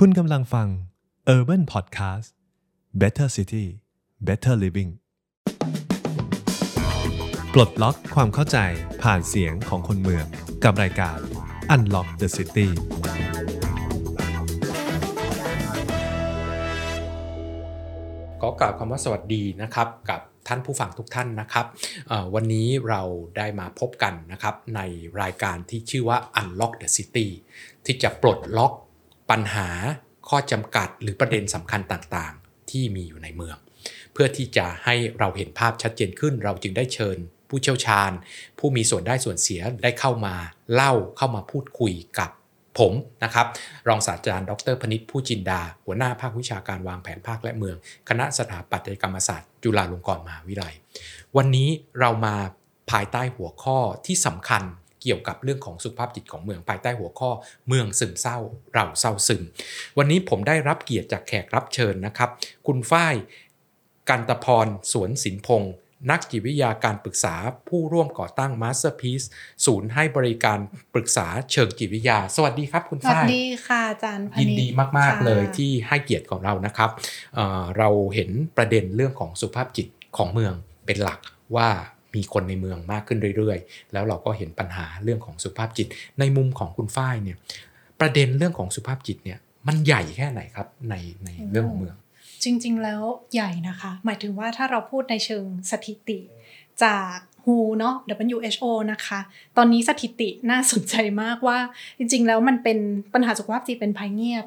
คุณกำลังฟัง Urban Podcast Better City Better Living ปลดล็อกความเข้าใจผ่านเสียงของคนเมือง กับรายการ Unlock the City ก็กล่าวคำว่าสวัสดีนะครับกับท่านผู้ฟังทุกท่านนะครับวันนี้เราได้มาพบกันนะครับในรายการที่ชื่อว่า Unlock the City ที่จะปลดล็อก ปัญหาข้อจำกัดหรือประเด็นสำคัญต่างๆ ที่มีอยู่ในเมือง เพื่อที่จะให้เราเห็นภาพชัดเจนขึ้น เราจึงได้เชิญ ผู้เชี่ยวชาญ ผู้มีส่วนได้ส่วนเสียได้เข้ามาเล่าเข้ามาพูดคุยกับผมนะครับรองศาสตราจารย์ ดรพนิษฐ์ผู้จินดา หัวหน้าภาควิชาการวางแผนภาคและเมือง คณะสถาปัตยกรรมศาสตร์ จุฬาลงกรณ์มหาวิทยาลัย วันนี้เรามาภายใต้หัวข้อที่สำคัญ เกี่ยวกับเรื่องของสุขภาพจิตของเมืองภายใต้หัวข้อเมืองซึมเศร้าเราเศร้าซึม วันนี้ผมได้รับเกียรติจากแขกรับเชิญนะครับ คุณฝ้ายกันตพรสวนสินพงศ์นักจิตวิทยาการปรึกษาผู้ร่วมก่อตั้ง Masterpiece ศูนย์ให้บริการปรึกษาเชิงจิตวิทยา สวัสดีครับคุณสวัสฝ้ายดีค่ะอาจารย์พยินนิษฐ์ดีมากค่ะๆเลยที่ให้เกียรติของเรานะครับเอ่อเราเห็นประเด็นเรื่องของสุขภาพจิตของเมืองเป็นหลักว่า มีคนในเมืองมากขึ้นเรื่อยๆ แล้วเราก็เห็นปัญหาเรื่องของสุขภาพจิต ในมุมของคุณฝ้ายเนี่ยประเด็นเรื่องของสุขภาพจิตเนี่ยมันใหญ่แค่ไหนครับในในเรื่องของเมือง จริง ๆ แล้วใหญ่นะคะ หมายถึงว่าถ้าเราพูดในเชิงสถิติจาก WHO เนาะ WHO นะคะ ตอนนี้สถิติน่าสนใจมากว่าจริง ๆ แล้วมันเป็นปัญหาสุขภาพจิตเป็นภัยเงียบ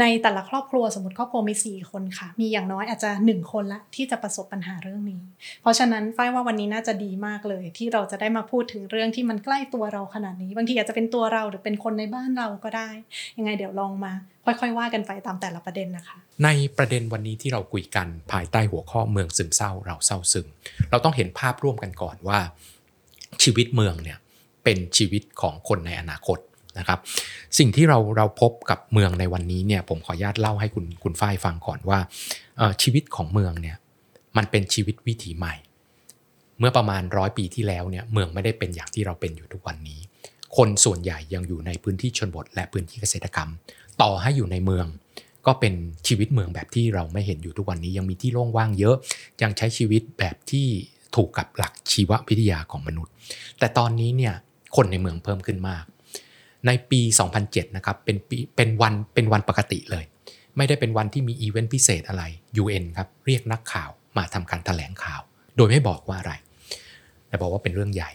ในแต่ละครอบครัวสมมติครอบครัวมี 4 คนค่ะ มีอย่างน้อยอาจจะ 1 คนละที่จะประสบปัญหาเรื่องนี้ เพราะฉะนั้นฝ้ายว่าวันนี้น่าจะดีมากเลย ที่เราจะได้มาพูดถึงเรื่องที่มันใกล้ตัวเราขนาดนี้ บางทีอาจจะเป็นตัวเราหรือเป็นคนในบ้านเราก็ได้ ยังไงเดี๋ยวลองมา ค่อยๆ ว่ากันไปตามแต่ละประเด็นนะคะ ในประเด็นวันนี้ที่เราคุยกันภายใต้หัวข้อเมืองซึมเศร้าเราเศร้าซึมเราต้องเห็นภาพร่วมกันก่อนว่า ชีวิตเมืองเนี่ยเป็นชีวิตของคนในอนาคต นะครับ สิ่งที่เราเราพบกับเมืองในวันนี้เนี่ยผมขออนุญาตเล่าให้คุณคุณฝ้ายฟังก่อนว่าชีวิตของเมืองเนี่ยมันเป็นชีวิตวิถีใหม่ เมื่อประมาณร้อยปีที่แล้วเนี่ยเมืองไม่ได้เป็นอย่างที่เราเป็นอยู่ทุกวันนี้ คนส่วนใหญ่ยังอยู่ในพื้นที่ชนบท และพื้นที่เกษตรกรรม ต่อให้อยู่ในเมืองก็เป็นชีวิตเมืองแบบที่เราไม่เห็นอยู่ทุกวันนี้ ยังมีที่โล่งว่างเยอะ ยังใช้ชีวิตแบบที่ถูกกับหลักชีววิทยาของมนุษย์ แต่ตอนนี้เนี่ยคนในเมืองเพิ่มขึ้นมาก ในปี 2007 นะครับ เป็นปีเป็นวันเป็นวันปกติเลย ไม่ได้เป็นวันที่มีอีเวนต์พิเศษอะไร UN ครับ เรียกนักข่าวมาทำการแถลงข่าว โดยไม่บอกว่าอะไร แต่บอกว่าเป็นเรื่องใหญ่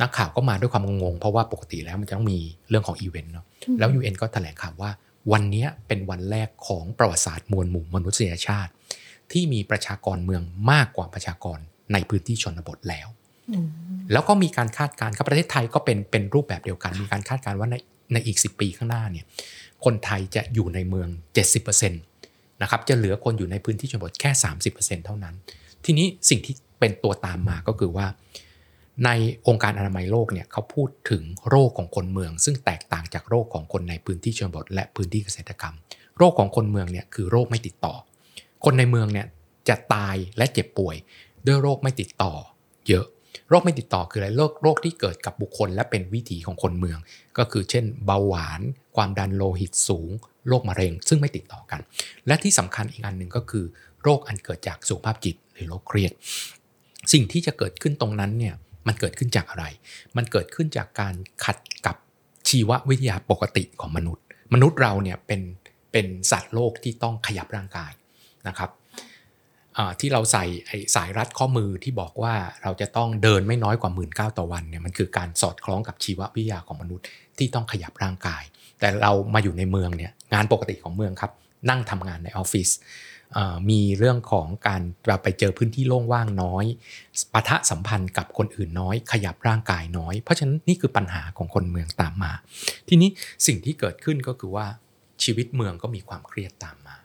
นักข่าวก็มาด้วยความงงๆเพราะว่าปกติแล้วมันจะต้องมีเรื่องของอีเวนต์เนาะ แล้ว UN ก็แถลงข่าวว่า วันนี้เป็นวันแรกของประวัติศาสตร์มวลหมู่มนุษยชาติ ที่มีประชากรเมืองมากกว่าประชากรในพื้นที่ชนบทแล้วอืมแล้วก็มีการคาดการณ์ครับประเทศไทยก็เป็นเป็นรูปแบบเดียวกัน มีการคาดการณ์ว่าใน ในอีก 10 ปีข้างหน้าเนี่ยคนไทยจะอยู่ในเมือง 70%นะครับจะเหลือคนอยู่ในพื้นที่ชนบทแค่ 30%เท่านั้น ทีนี้สิ่งที่เป็นตัวตามมาก็คือว่า ในองค์การอนามัยโลกเนี่ยเขาพูดถึงโรคของคนเมือง ซึ่งแตกต่างจากโรคของคนในพื้นที่ชนบท และพื้นที่เกษตรกรรม โรคของคนเมืองเนี่ยคือโรคไม่ติดต่อ คนในเมืองเนี่ยจะตายและเจ็บป่วย ด้วยโรคไม่ติดต่อ เยอะ โรคไม่ติดต่อคืออะไรโรคโรคที่เกิดกับบุคคล และเป็นวิถีของคนเมือง ก็คือเช่น เบาหวาน ความดันโลหิตสูงโรคมะเร็ง ซึ่งไม่ติดต่อกัน และที่สำคัญอีกอันหนึ่งก็คือ โรคอันเกิดจากสุขภาพจิตหรือโรคเครียด สิ่งที่จะเกิดขึ้นตรงนั้นเนี่ยมันเกิดขึ้นจากอะไร มันเกิดขึ้นจากการขัดกับชีววิทยาปกติของมนุษย์ มนุษย์เราเนี่ยเป็นเป็นสัตว์โลกที่ต้องขยับร่างกายนะครับ ที่เราใส่สายรัดข้อมือที่บอกว่าเราจะต้องเดินไม่น้อยกว่า1 9ื่นต่อวันเนี่ยมันคือการสอดคล้องกับชีววิทยาของมนุษย์ที่ต้องขยับร่างกาย แต่เรามาอยู่ในเมืองเนี่ยงานปกติของเมืองครับ นั่งทำงานในออฟฟิศมีเรื่องของการเราไปเจอพื้นที่โล่งว่างน้อยปะทะสัมพันธ์กับคนอื่นน้อย ขยับร่างกายน้อย เพราะฉะนั้นนี่คือปัญหาของคนเมืองตามมา ทีนี้สิ่งที่เกิดขึ้นก็คือว่าชีวิตเมืองก็มีความเครียดตามมา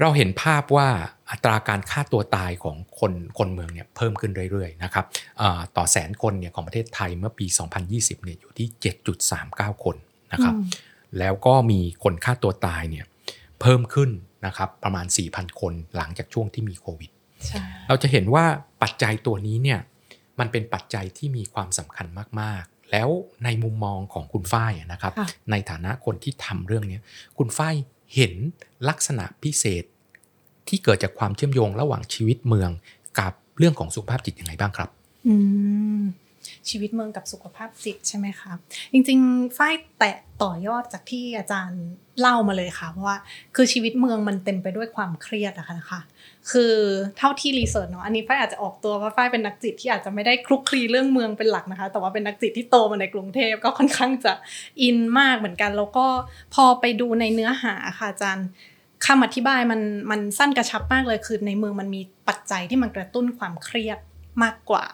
เราเห็นภาพว่าอัตราการฆ่าตัวตายของคนคนเมืองเนี่ยเพิ่มขึ้นเรื่อยๆนะครับอ่าต่อแสนคนเนี่ยของประเทศไทยเมื่อปี 2020เนี่ยอยู่ที่ 7.39 คนนะครับอืมแล้วก็มีคนฆ่าตัวตายเนี่ยเพิ่มขึ้นนะครับประมาณ 4,000 คนหลังจากช่วงที่มีโควิดใช่เราจะเห็นว่าปัจจัยตัวนี้เนี่ยมันเป็นปัจจัยที่มีความสำคัญมากแล้วในมุมมองของคุณฝ้ายอะนะครับค่ะในฐานะคนที่ทำเรื่องเนี้ยคุณฝ้าย เห็นลักษณะพิเศษ ที่เกิดจากความเชื่อมโยงระหว่างชีวิตเมืองกับเรื่องของสุขภาพจิตยังไงบ้างครับ อืม ชีวิตเมืองกับสุขภาพจิตใช่ไหมคะจริงๆฝ้ายแตะต่อยอดจากที่อาจารย์เล่ามาเลยค่ะเพราะว่าคือชีวิตเมืองมันเต็มไปด้วยความเครียดอะค่ะนะคะคือเท่าที่รีเสิร์ชเนาะอันนี้ฝ้ายอาจจะออกตัวว่าฝ้ายเป็นนักจิตที่อาจจะไม่ได้คลุกคลีเรื่องเมืองเป็นหลักนะคะ แต่ว่าเป็นนักจิตที่โตมาในกรุงเทพก็ค่อนข้างจะอินมากเหมือนกัน แล้วก็พอไปดูในเนื้อหาค่ะอาจารย์คำอธิบายมันมันสั้นกระชับมากเลยคือในเมืองมันมีปัจจัยที่มันกระตุ้นความเครียดมากกว่า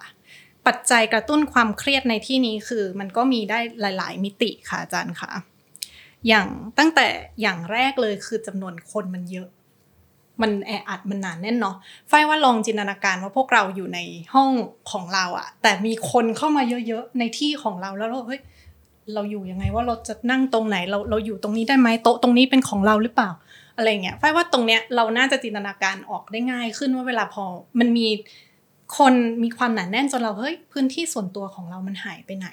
ปัจจัยกระตุ้นความเครียดในที่นี้คือมันก็มีได้หลาย ๆ มิติค่ะอาจารย์ค่ะ อย่างตั้งแต่อย่างแรกเลยคือจำนวนคนมันเยอะ มันแออัดมันหนานแน่นเนาะฝ้ายว่าลองจินตนาการว่าพวกเราอยู่ในห้องของเราอะแต่มีคนเข้ามาเยอะ ๆ ในที่ของเราแล้วเราเฮ้ยเราอยู่ยังไงว่าเราจะนั่งตรงไหนเราเราอยู่ตรงนี้ได้ไหมโต๊ะตรงนี้เป็นของเราหรือเปล่า อะไรเงี้ยฝ้ายว่าตรงเนี้ยเราน่าจะจินตนาการออกได้ง่ายขึ้นว่าเวลาพอมันมี คนมีความหนาแน่นจนเราเฮ้ยพื้นที่ส่วนตัวของเรามันหายไปไหน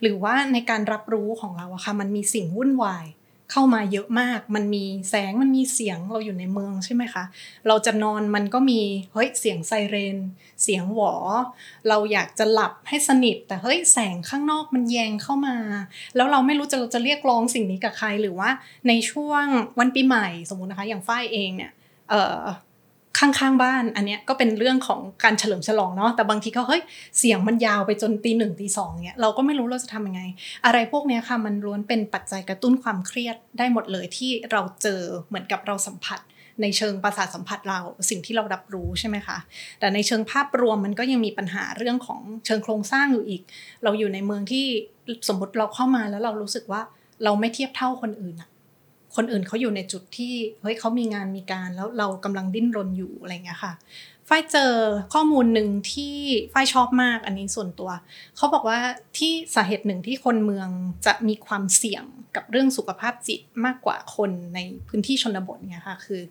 หรือว่าในการรับรู้ของเราอะค่ะมันมีสิ่งวุ่นวายเข้ามาเยอะมาก มันมีแสง มันมีเสียง เราอยู่ในเมืองใช่ไหมคะ เราจะนอนมันก็มี เฮ้ย เสียงไซเรน เสียงหวอ เราอยากจะหลับให้สนิท แต่เฮ้ย แสงข้างนอกมันแยงเข้ามา แล้วเราไม่รู้จะเราจะเรียกร้องสิ่งนี้กับใคร หรือว่าในช่วงวันปีใหม่สมมุตินะคะ อย่างฝ้ายเองเนี่ย เออ ข้างๆบ้าน อันเนี้ยก็เป็นเรื่องของการเฉลิมฉลองเนาะแต่บางทีก็เฮ้ยเสียงมันยาวไปจนตีหนึ่งตีสองเนี่ยเราก็ไม่รู้เราจะทำยังไง อะไรพวกเนี้ยค่ะมันล้วนเป็นปัจจัยกระตุ้นความเครียดได้หมดเลยที่เราเจอเหมือนกับเราสัมผัสในเชิงประสาทสัมผัสเราสิ่งที่เรารับรู้ใช่ไหมคะแต่ในเชิงภาพรวมมันก็ยังมีปัญหาเรื่องของเชิงโครงสร้างอยู่อีก เราอยู่ในเมืองที่สมมติเราเข้ามาแล้วเรารู้สึกว่าเราไม่เทียบเท่าคนอื่นอะ คนอื่นเขาอยู่ในจุดที่เฮ้ยเขามีงานมีการแล้วเรากำลังดิ้นรนอยู่อะไรเงี้ยค่ะฝ้ายเจอข้อมูลหนึ่งที่ฝ้ายชอบมากอันนี้ส่วนตัว เขาบอกว่าที่สาเหตุหนึ่งที่คนเมืองจะมีความเสี่ยงกับเรื่องสุขภาพจิตมากกว่าคนในพื้นที่ชนบทเนี่ยค่ะคือ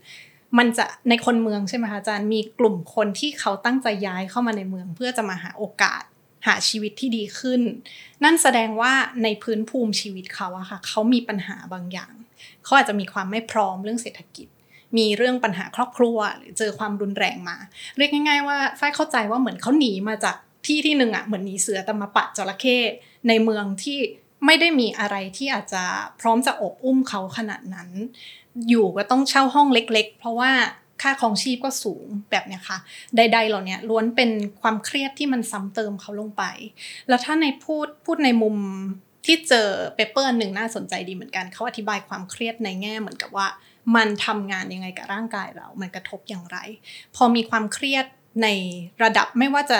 มันจะในคนเมืองใช่ไหมคะอาจารย์มีกลุ่มคนที่เขาตั้งใจย้ายเข้ามาในเมือง เพื่อจะมาหาโอกาส หาชีวิตที่ดีขึ้น นั่นแสดงว่าในพื้นภูมิชีวิตเขาอะค่ะเขามีปัญหาบางอย่าง เขาอาจจะมีความไม่พร้อมเรื่องเศรษฐกิจ มีเรื่องปัญหาครอบครัว หรือเจอความรุนแรงมา เรียกง่าย ๆ ว่าฝ้ายเข้าใจว่าเหมือนเขาหนีมาจากที่ที่หนึ่งอะเหมือนหนีเสือแต่มาปะจระเข้ในเมืองที่ไม่ได้มีอะไรที่อาจจะพร้อมจะอบอุ้มเขาขนาดนั้น อยู่ก็ต้องเช่าห้องเล็ก ๆ เพราะว่า ค่าครองชีพก็สูงแบบเนี้ยค่ะ ใด ๆ เหล่าเนี้ยล้วนเป็นความเครียดที่มันซ้ำเติมเขาลงไป แล้วถ้าในพูดพูดในมุมที่เจอเปเปอร์หนึ่งน่าสนใจดีเหมือนกันเขาอธิบายความเครียดในแง่เหมือนกับว่า มันทำงานยังไงกับร่างกายเรา มันกระทบอย่างไร พอมีความเครียดในระดับไม่ว่าจะ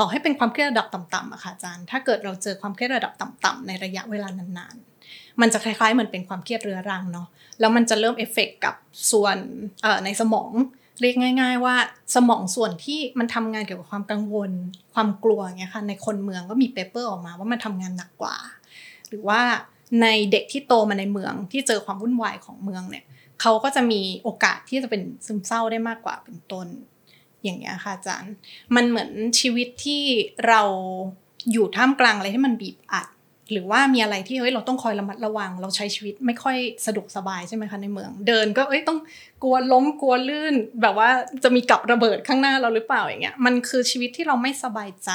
ต่อให้เป็นความเครียดระดับต่ำๆอะค่ะอาจารย์ ถ้าเกิดเราเจอความเครียดระดับต่ำๆในระยะเวลานานๆ มันจะคล้ายๆเหมือนเป็นความเครียดเรื้อรังเนาะ แล้วมันจะเริ่มเอฟเฟกกับส่วนในสมองเรียกง่าย ๆ ว่าสมองส่วนที่มันทำงานเกี่ยวกับความกังวล ความกลัวอย่างเงี้ยค่ะในคนเมืองก็มี paper ออกมาว่ามันทำงานหนักกว่า หรือว่าในเด็กที่โตมาในเมืองที่เจอความวุ่นวายของเมืองเนี่ยเขาก็จะมีโอกาสที่จะเป็นซึมเศร้าได้มากกว่าเป็นต้นอย่างเงี้ยค่ะอาจารย์ มันเหมือนชีวิตที่เราอยู่ท่ามกลางอะไรที่มันบีบอัด หรือว่ามีอะไรที่เฮ้ยเราต้องคอยระมัดระวัง เราใช้ชีวิตไม่ค่อยสะดวกสบายใช่ไหมคะในเมือง เดินก็เอ้ยต้องกลัวล้มกลัวลื่น แบบว่าจะมีกับระเบิดข้างหน้าเราหรือเปล่าอย่างเงี้ยมันคือชีวิตที่เราไม่สบายใจ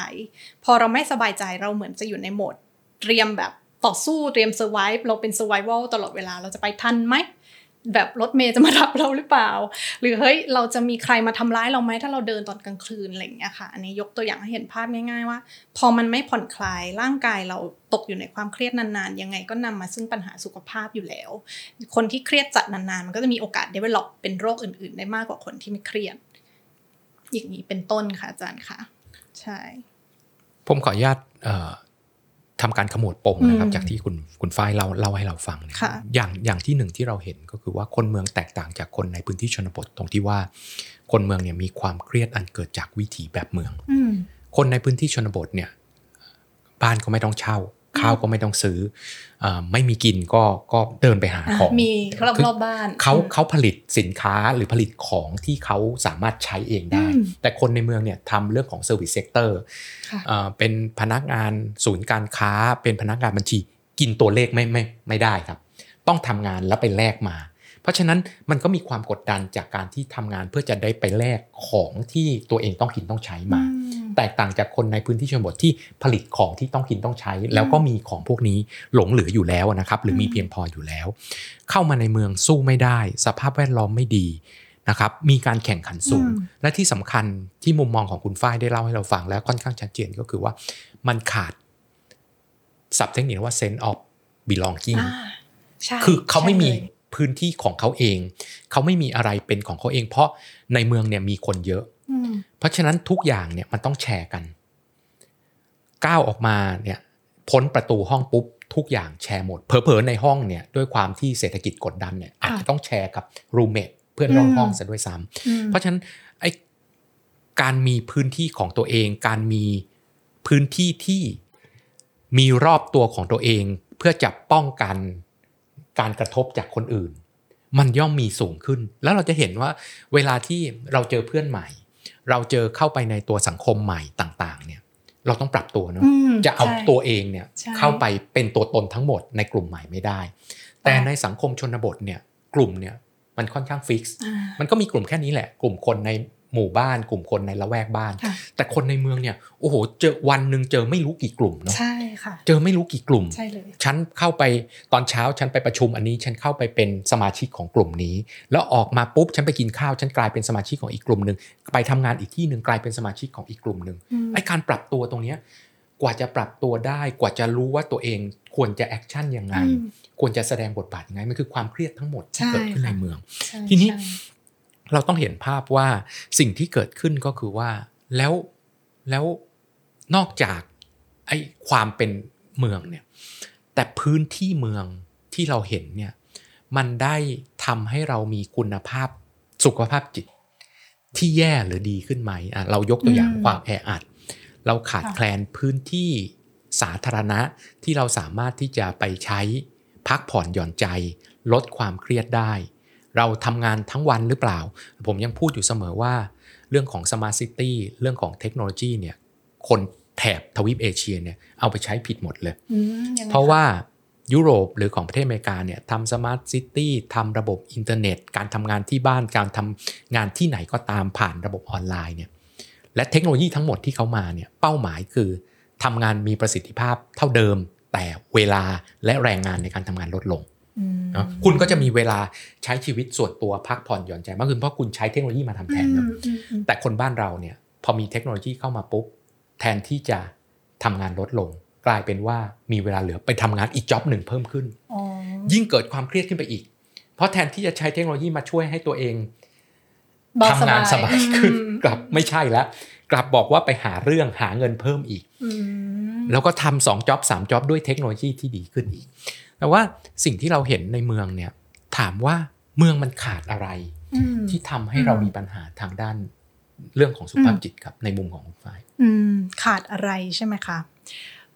พอเราไม่สบายใจเราเหมือนจะอยู่ในโหมด เตรียมแบบต่อสู้เตรียมเซอร์ไวท์เราเป็น survival ตลอดเวลาเราจะไปทันไหม แบบรถเมย์จะมารับเราหรือเปล่า หรือเฮ้ยเราจะมีใครมาทำร้ายเราไหมถ้าเราเดินตอนกลางคืนอะไรอย่างเงี้ยค่ะ อันนี้ยกตัวอย่างให้เห็นภาพง่ายๆว่า พอมันไม่ผ่อนคลายร่างกายเราตกอยู่ในความเครียดนานๆ ยังไงก็นำมาซึ่งปัญหาสุขภาพอยู่แล้ว คนที่เครียดจัดนานๆ มันก็จะมีโอกาส develop เป็นโรคอื่นๆ ได้มากกว่าคนที่ไม่เครียด อย่างนี้เป็นต้นค่ะอาจารย์ค่ะ ใช่ ผมขออนุญาตเอ่อ ทำการขมวดปมนะครับอืมจากที่คุณคุณฝ้ายเล่าเล่าให้เราฟังเนี่ยค่ะอย่างอย่างที่หนึ่งที่เราเห็นก็คือว่าคนเมืองแตกต่างจากคนในพื้นที่ชนบทตรงที่ว่า คนเมืองเนี่ยมีความเครียดอันเกิดจากวิถีแบบเมืองอืมคนในพื้นที่ชนบทเนี่ย บ้านก็ไม่ต้องเช่า ข้าวก็ไม่ต้องซื้ออไม่มีกินก็ก็เดินไปหาของมีรอบรอบบ้านเขาเขาผลิตสินค้าหรือผลิตของที่เขาสามารถใช้เองได้อืมแต่คนในเมืองเนี่ยทำเรื่องของ Service Sector ค่ะเอ่อเป็นพนักงานศูนย์การค้า เป็นพนักงานบัญชีกินตัวเลขไม่ไม่ไม่ได้ครับ ต้องทำงานแล้วไปแลกมา เพราะฉะนั้นมันก็มีความกดดันจากการที่ทำงานเพื่อจะได้ไปแลกของที่ตัวเองต้องกินต้องใช้มาอืมแตกต่างจากคนในพื้นที่ชนบทที่ผลิตของที่ต้องกินต้องใช้ แล้วก็มีของพวกนี้หลงเหลืออยู่แล้วนะครับ หรือมีอืมเพียงพออยู่แล้ว เข้ามาในเมืองสู้ไม่ได้ สภาพแวดล้อมไม่ดีนะครับมีการแข่งขันสูงอืมและที่สำคัญที่มุมมองของคุณฝ้ายได้เล่าให้เราฟังแล้วค่อนข้างชัดเจนก็คือว่ามันขาดศัพท์เทคนิคว่า sense of belonging อ่าใช่คือเขาไม่มีใช่ลย พื้นที่ของเขาเอง เขาไม่มีอะไรเป็นของเขาเอง เพราะในเมืองเนี่ยมีคนเยอะอืมเพราะฉะนั้นทุกอย่างเนี่ยมันต้องแชร์กัน ก้าวออกมาเนี่ยพ้นประตูห้องปุ๊บทุกอย่างแชร์หมดเผลอๆในห้องเนี่ยด้วยความที่เศรษฐกิจกดดันเนี่ยอาจจะต้องแชร์กับรูเมทเพื่อนร่วมห้องซะด้วยซ้ำอืมเพราะฉะนั้นไอ้การมีพื้นที่ของตัวเอง การมีพื้นที่ที่มีรอบตัวของตัวเอง เพื่อจะป้องกัน การกระทบจากคนอื่น มันย่อมมีสูงขึ้น แล้วเราจะเห็นว่าเวลาที่เราเจอเพื่อนใหม่ เราเจอเข้าไปในตัวสังคมใหม่ต่างๆ เนี่ย เราต้องปรับตัวเนาะอืมจะเอาใช่ตัวเองเนี่ยใช่เข้าไปเป็นตัวตนทั้งหมดในกลุ่มใหม่ไม่ได้ แต่อ่าในสังคมชนบทเนี่ยกลุ่มเนี่ยมันค่อนข้างฟิกซ์อ่ามันก็มีกลุ่มแค่นี้แหละ กลุ่มคนใน หมู่บ้านกลุ่มคนในละแวกบ้านค่ะแต่คนในเมืองเนี่ยโอ้โหเจอวันหนึ่งเจอไม่รู้กี่กลุ่มเนาะใช่ค่ะเจอไม่รู้กี่กลุ่มใช่เลยฉันเข้าไปตอนเช้าฉันไปประชุมอันนี้ฉันเข้าไปเป็นสมาชิกของกลุ่มนี้ แล้วออกมาปุ๊บฉันไปกินข้าวฉันกลายเป็นสมาชิกของอีกกลุ่มหนึ่งไปทำงานอีกที่หนึ่งกลายเป็นสมาชิกของอีกกลุ่มหนึ่งอืมไอ้การปรับตัวตรงเนี้ยกว่าจะปรับตัวได้กว่าจะรู้ว่าตัวเองควรจะ action ยังไงอืมควรจะแสดงบทบาทยังไงมันคือความเครียดทั้งหมดที่ใช่เกิดขึ้นค่ะในเมืองใช่ทีนี้ใช่ เราต้องเห็นภาพว่าสิ่งที่เกิดขึ้นก็คือว่าแล้วแล้วนอกจากไอ้ความเป็นเมืองเนี่ยแต่พื้นที่เมืองที่เราเห็นเนี่ยมันได้ทำให้เรามีคุณภาพสุขภาพจิต ที่แย่หรือดีขึ้นไหมอะเรายกตัวอย่างอืมความแออัด เราขาดค่ะแคลนพื้นที่สาธารณะที่เราสามารถที่จะไปใช้พักผ่อนหย่อนใจ ลดความเครียดได้ เราทำงานทั้งวันหรือเปล่า ผมยังพูดอยู่เสมอว่า เรื่องของ Smart City เรื่องของเทคโนโลยีเนี่ยคนแถบทวีปเอเชียเนี่ยเอาไปใช้ผิดหมดเลยอืมยังไงเพราะว่ายุโรปหรือของประเทศอเมริกาเนี่ยทำ Smart City ทำระบบอินเทอร์เน็ต การทำงานที่บ้านการทำงานที่ไหนก็ตามผ่านระบบออนไลน์เนี่ยและเทคโนโลยีทั้งหมดที่เขามาเนี่ยเป้าหมายคือทำงานมีประสิทธิภาพเท่าเดิม แต่เวลาและแรงงานในการทำงานลดลงอืมเนอะคุณก็จะมีเวลาใช้ชีวิตส่วนตัวพักผ่อนหย่อนใจมากขึ้นเพราะคุณใช้เทคโนโลยีมาทำแทนเนอะอืมอืมอืมแต่คนบ้านเราเนี่ยพอมีเทคโนโลยีเข้ามาปุ๊บแทนที่จะทำงานลดลง กลายเป็นว่ามีเวลาเหลือไปทำงานอีกจ็อบหนึ่งเพิ่มขึ้นอ๋อยิ่งเกิดความเครียดขึ้นไปอีก เพราะแทนที่จะใช้เทคโนโลยีมาช่วยให้ตัวเองเบาทำงานสบายขึ้นอืมกลับไม่ใช่แล้วกลับบอกว่าไปหาเรื่องหาเงินเพิ่มอีกอืมแล้วก็ทำสองจ็อบสามจ็อบด้วยเทคโนโลยีที่ดีขึ้นอีก แต่ว่าสิ่งที่เราเห็นในเมืองเนี่ยถามว่าเมืองมันขาดอะไรอืมที่ทำให้เรามีปัญหาทางด้านเรื่องของสุขภาพจิตครับในมุมของคุณฝ้ายอืมขาดอะไรใช่ไหมคะ